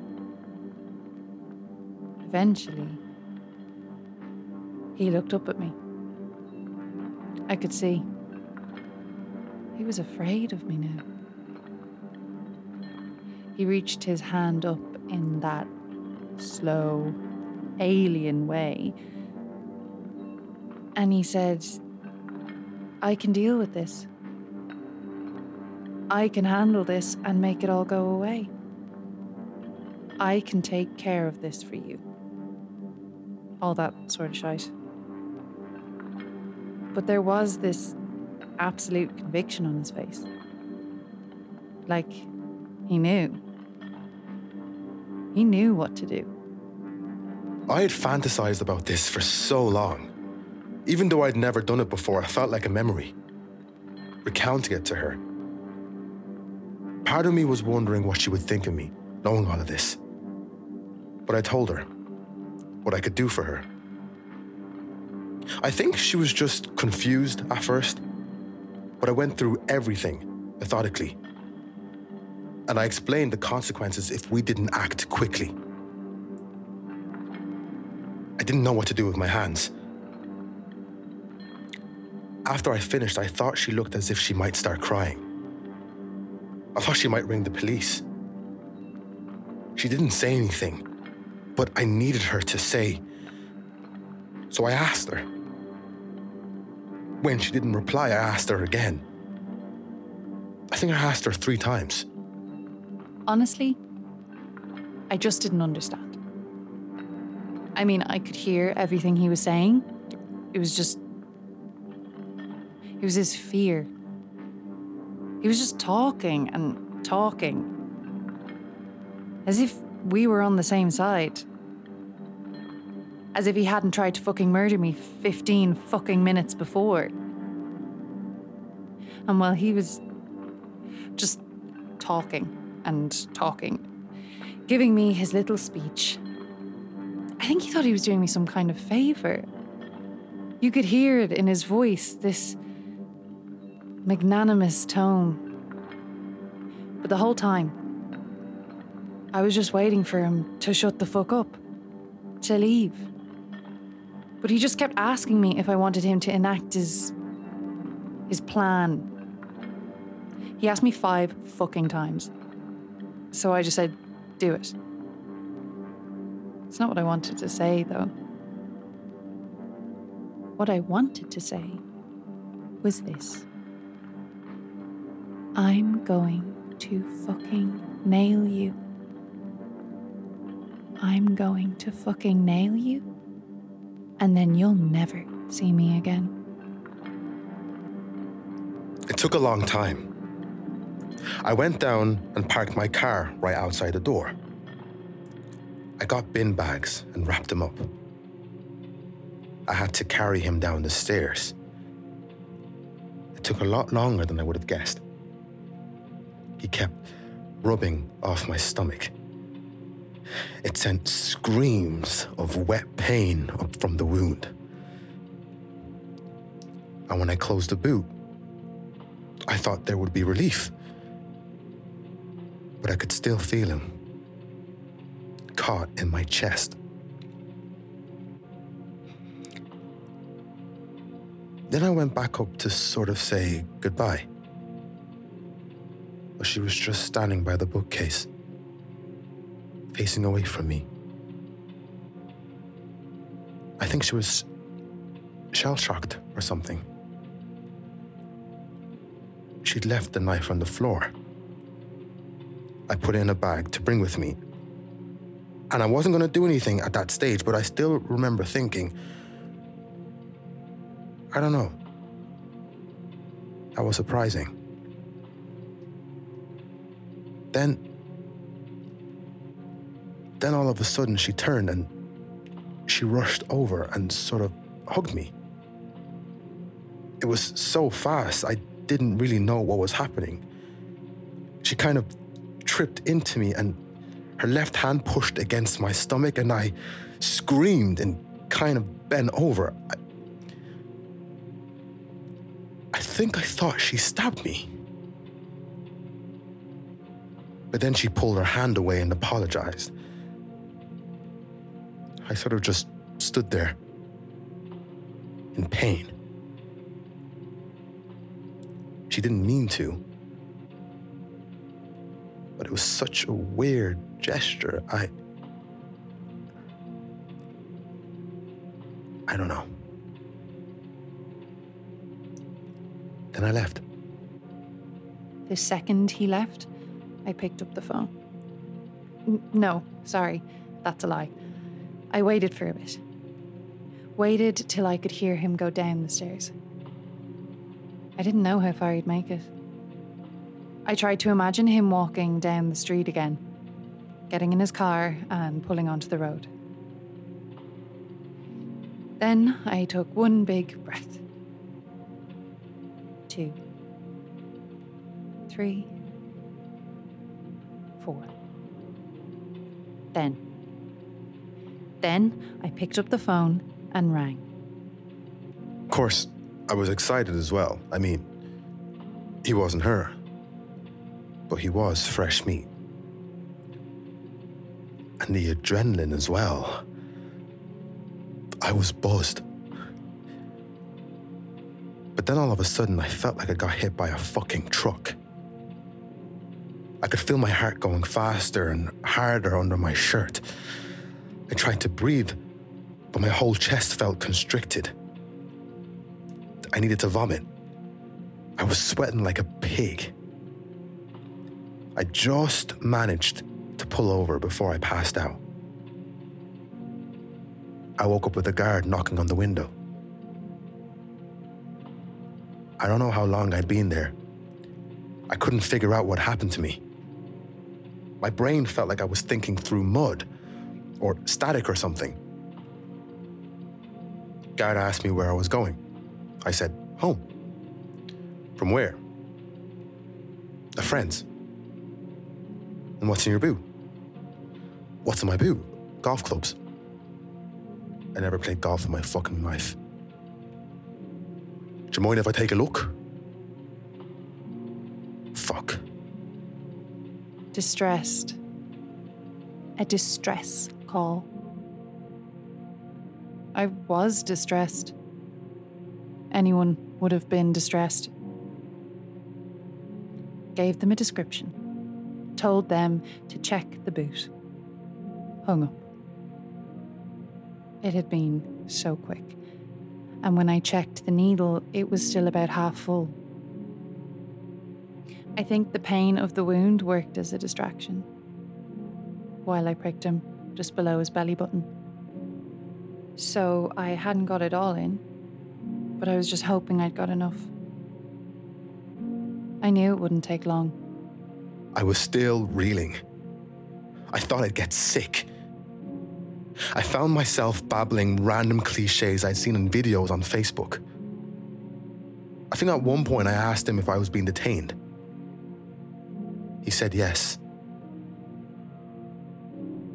Eventually, he looked up at me. I could see. He was afraid of me now. He reached his hand up in that slow, alien way. And he said, I can deal with this. I can handle this and make it all go away. I can take care of this for you. All that sort of shite. But there was this absolute conviction on his face. Like, he knew. He knew what to do. I had fantasized about this for so long. Even though I'd never done it before, I felt like a memory. Recounting it to her. Part of me was wondering what she would think of me, knowing all of this. But I told her what I could do for her. I think she was just confused at first, but I went through everything methodically. And I explained the consequences if we didn't act quickly. I didn't know what to do with my hands. After I finished, I thought she looked as if she might start crying. I thought she might ring the police. She didn't say anything, but I needed her to say. So I asked her. When she didn't reply, I asked her again. I think I asked her three times. Honestly, I just didn't understand. I mean, I could hear everything he was saying. It was just. It was his fear. He was just talking and talking. As if we were on the same side. As if he hadn't tried to fucking murder me 15 fucking minutes before. And while he was just talking and talking, giving me his little speech, I think he thought he was doing me some kind of favor. You could hear it in his voice, this magnanimous tone. But the whole time, I was just waiting for him to shut the fuck up, to leave. But he just kept asking me if I wanted him to enact his his plan. He asked me five fucking times. So I just said, do it. It's not what I wanted to say, though. What I wanted to say was this I'm going to fucking nail you. I'm going to fucking nail you, and then you'll never see me again. It took a long time. I went down and parked my car right outside the door. I got bin bags and wrapped him up. I had to carry him down the stairs. It took a lot longer than I would have guessed. He kept rubbing off my stomach. It sent screams of wet pain up from the wound. And when I closed the boot, I thought there would be relief. But I could still feel him caught in my chest. Then I went back up to sort of say goodbye. But she was just standing by the bookcase, facing away from me. I think she was shell shocked or something. She'd left the knife on the floor. I put it in a bag to bring with me. And I wasn't going to do anything at that stage, but I still remember thinking, I don't know. That was surprising. Then then all of a sudden she turned and she rushed over and sort of hugged me. It was so fast, I didn't really know what was happening. She kind of tripped into me and her left hand pushed against my stomach, and I screamed and kind of bent over. I, I think I thought she stabbed me. But then she pulled her hand away and apologized. I sort of just stood there in pain. She didn't mean to. But it was such a weird gesture. I. I don't know. Then I left. The second he left, I picked up the phone. N- no, sorry, that's a lie. I waited for a bit. Waited till I could hear him go down the stairs. I didn't know how far he'd make it. I tried to imagine him walking down the street again, getting in his car and pulling onto the road. Then I took one big breath. Two. Three. Four. Then. Then I picked up the phone and rang. Of course, I was excited as well. I mean, he wasn't her, but he was fresh meat. And the adrenaline as well. I was buzzed. But then all of a sudden, I felt like I got hit by a fucking truck. I could feel my heart going faster and harder under my shirt. I tried to breathe, but my whole chest felt constricted. I needed to vomit. I was sweating like a pig. I just managed to pull over before I passed out. I woke up with a guard knocking on the window. I don't know how long I'd been there. I couldn't figure out what happened to me. My brain felt like I was thinking through mud or static or something. Guard asked me where I was going. I said, home. From where? A friend's. And what's in your boot? What's in my boot? Golf clubs. I never played golf in my fucking life. Do you mind if I take a look? Fuck. Distressed. A distress call. I was distressed. Anyone would have been distressed. Gave them a description. Told them to check the boot. Hung up. It had been so quick. And when I checked the needle, it was still about half full. I think the pain of the wound worked as a distraction. While I pricked him just below his belly button. So I hadn't got it all in, but I was just hoping I'd got enough. I knew it wouldn't take long. I was still reeling. I thought I'd get sick. I found myself babbling random cliches I'd seen in videos on Facebook. I think at one point I asked him if I was being detained. He said yes.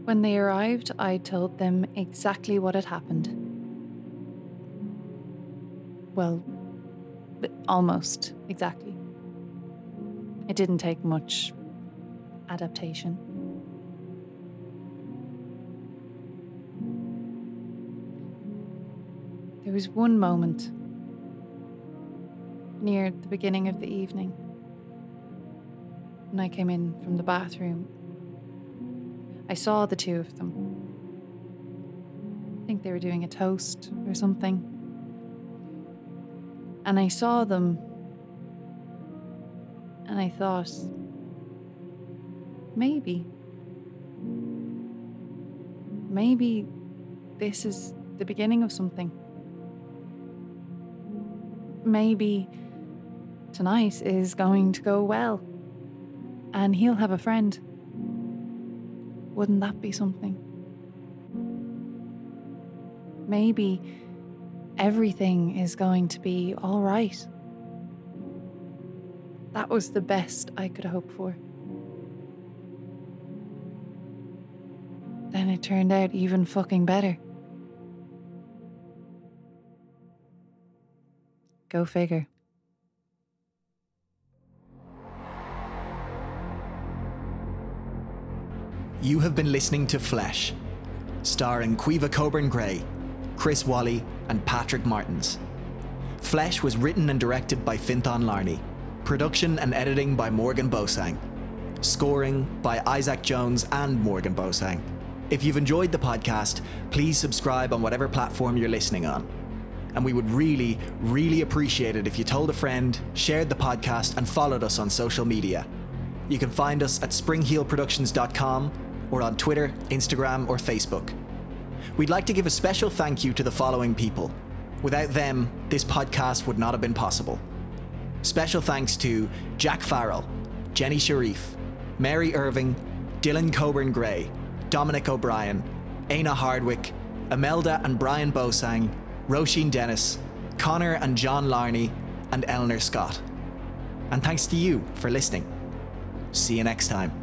When they arrived, I told them exactly what had happened. Well, almost exactly. It didn't take much adaptation. There was one moment near the beginning of the evening when I came in from the bathroom. I saw the two of them. I think they were doing a toast or something. And I saw them and I thought, maybe, maybe this is the beginning of something. Maybe tonight is going to go well and he'll have a friend. Wouldn't that be something? Maybe everything is going to be all right. That was the best I could hope for. It turned out even fucking better. Go figure. You have been listening to Flesh, starring Caoimhe Coburn Gray, Chris Walley, and Patrick Martins. Flesh was written and directed by Finthon Larney. Production and editing by Morgan Bosang. Scoring by Isaac Jones and Morgan Bosang. If you've enjoyed the podcast, please subscribe on whatever platform you're listening on. And we would really, really appreciate it if you told a friend, shared the podcast, and followed us on social media. You can find us at springheelproductions.com or on Twitter, Instagram, or Facebook. We'd like to give a special thank you to the following people. Without them, this podcast would not have been possible. Special thanks to Jack Farrell, Jenny Sharif, Mary Irving, Dylan Coburn Gray, Dominic O'Brien, Aina Hardwick, Imelda and Brian Bosang, Roisin Dennis, Connor and John Larney, and Eleanor Scott. And thanks to you for listening. See you next time.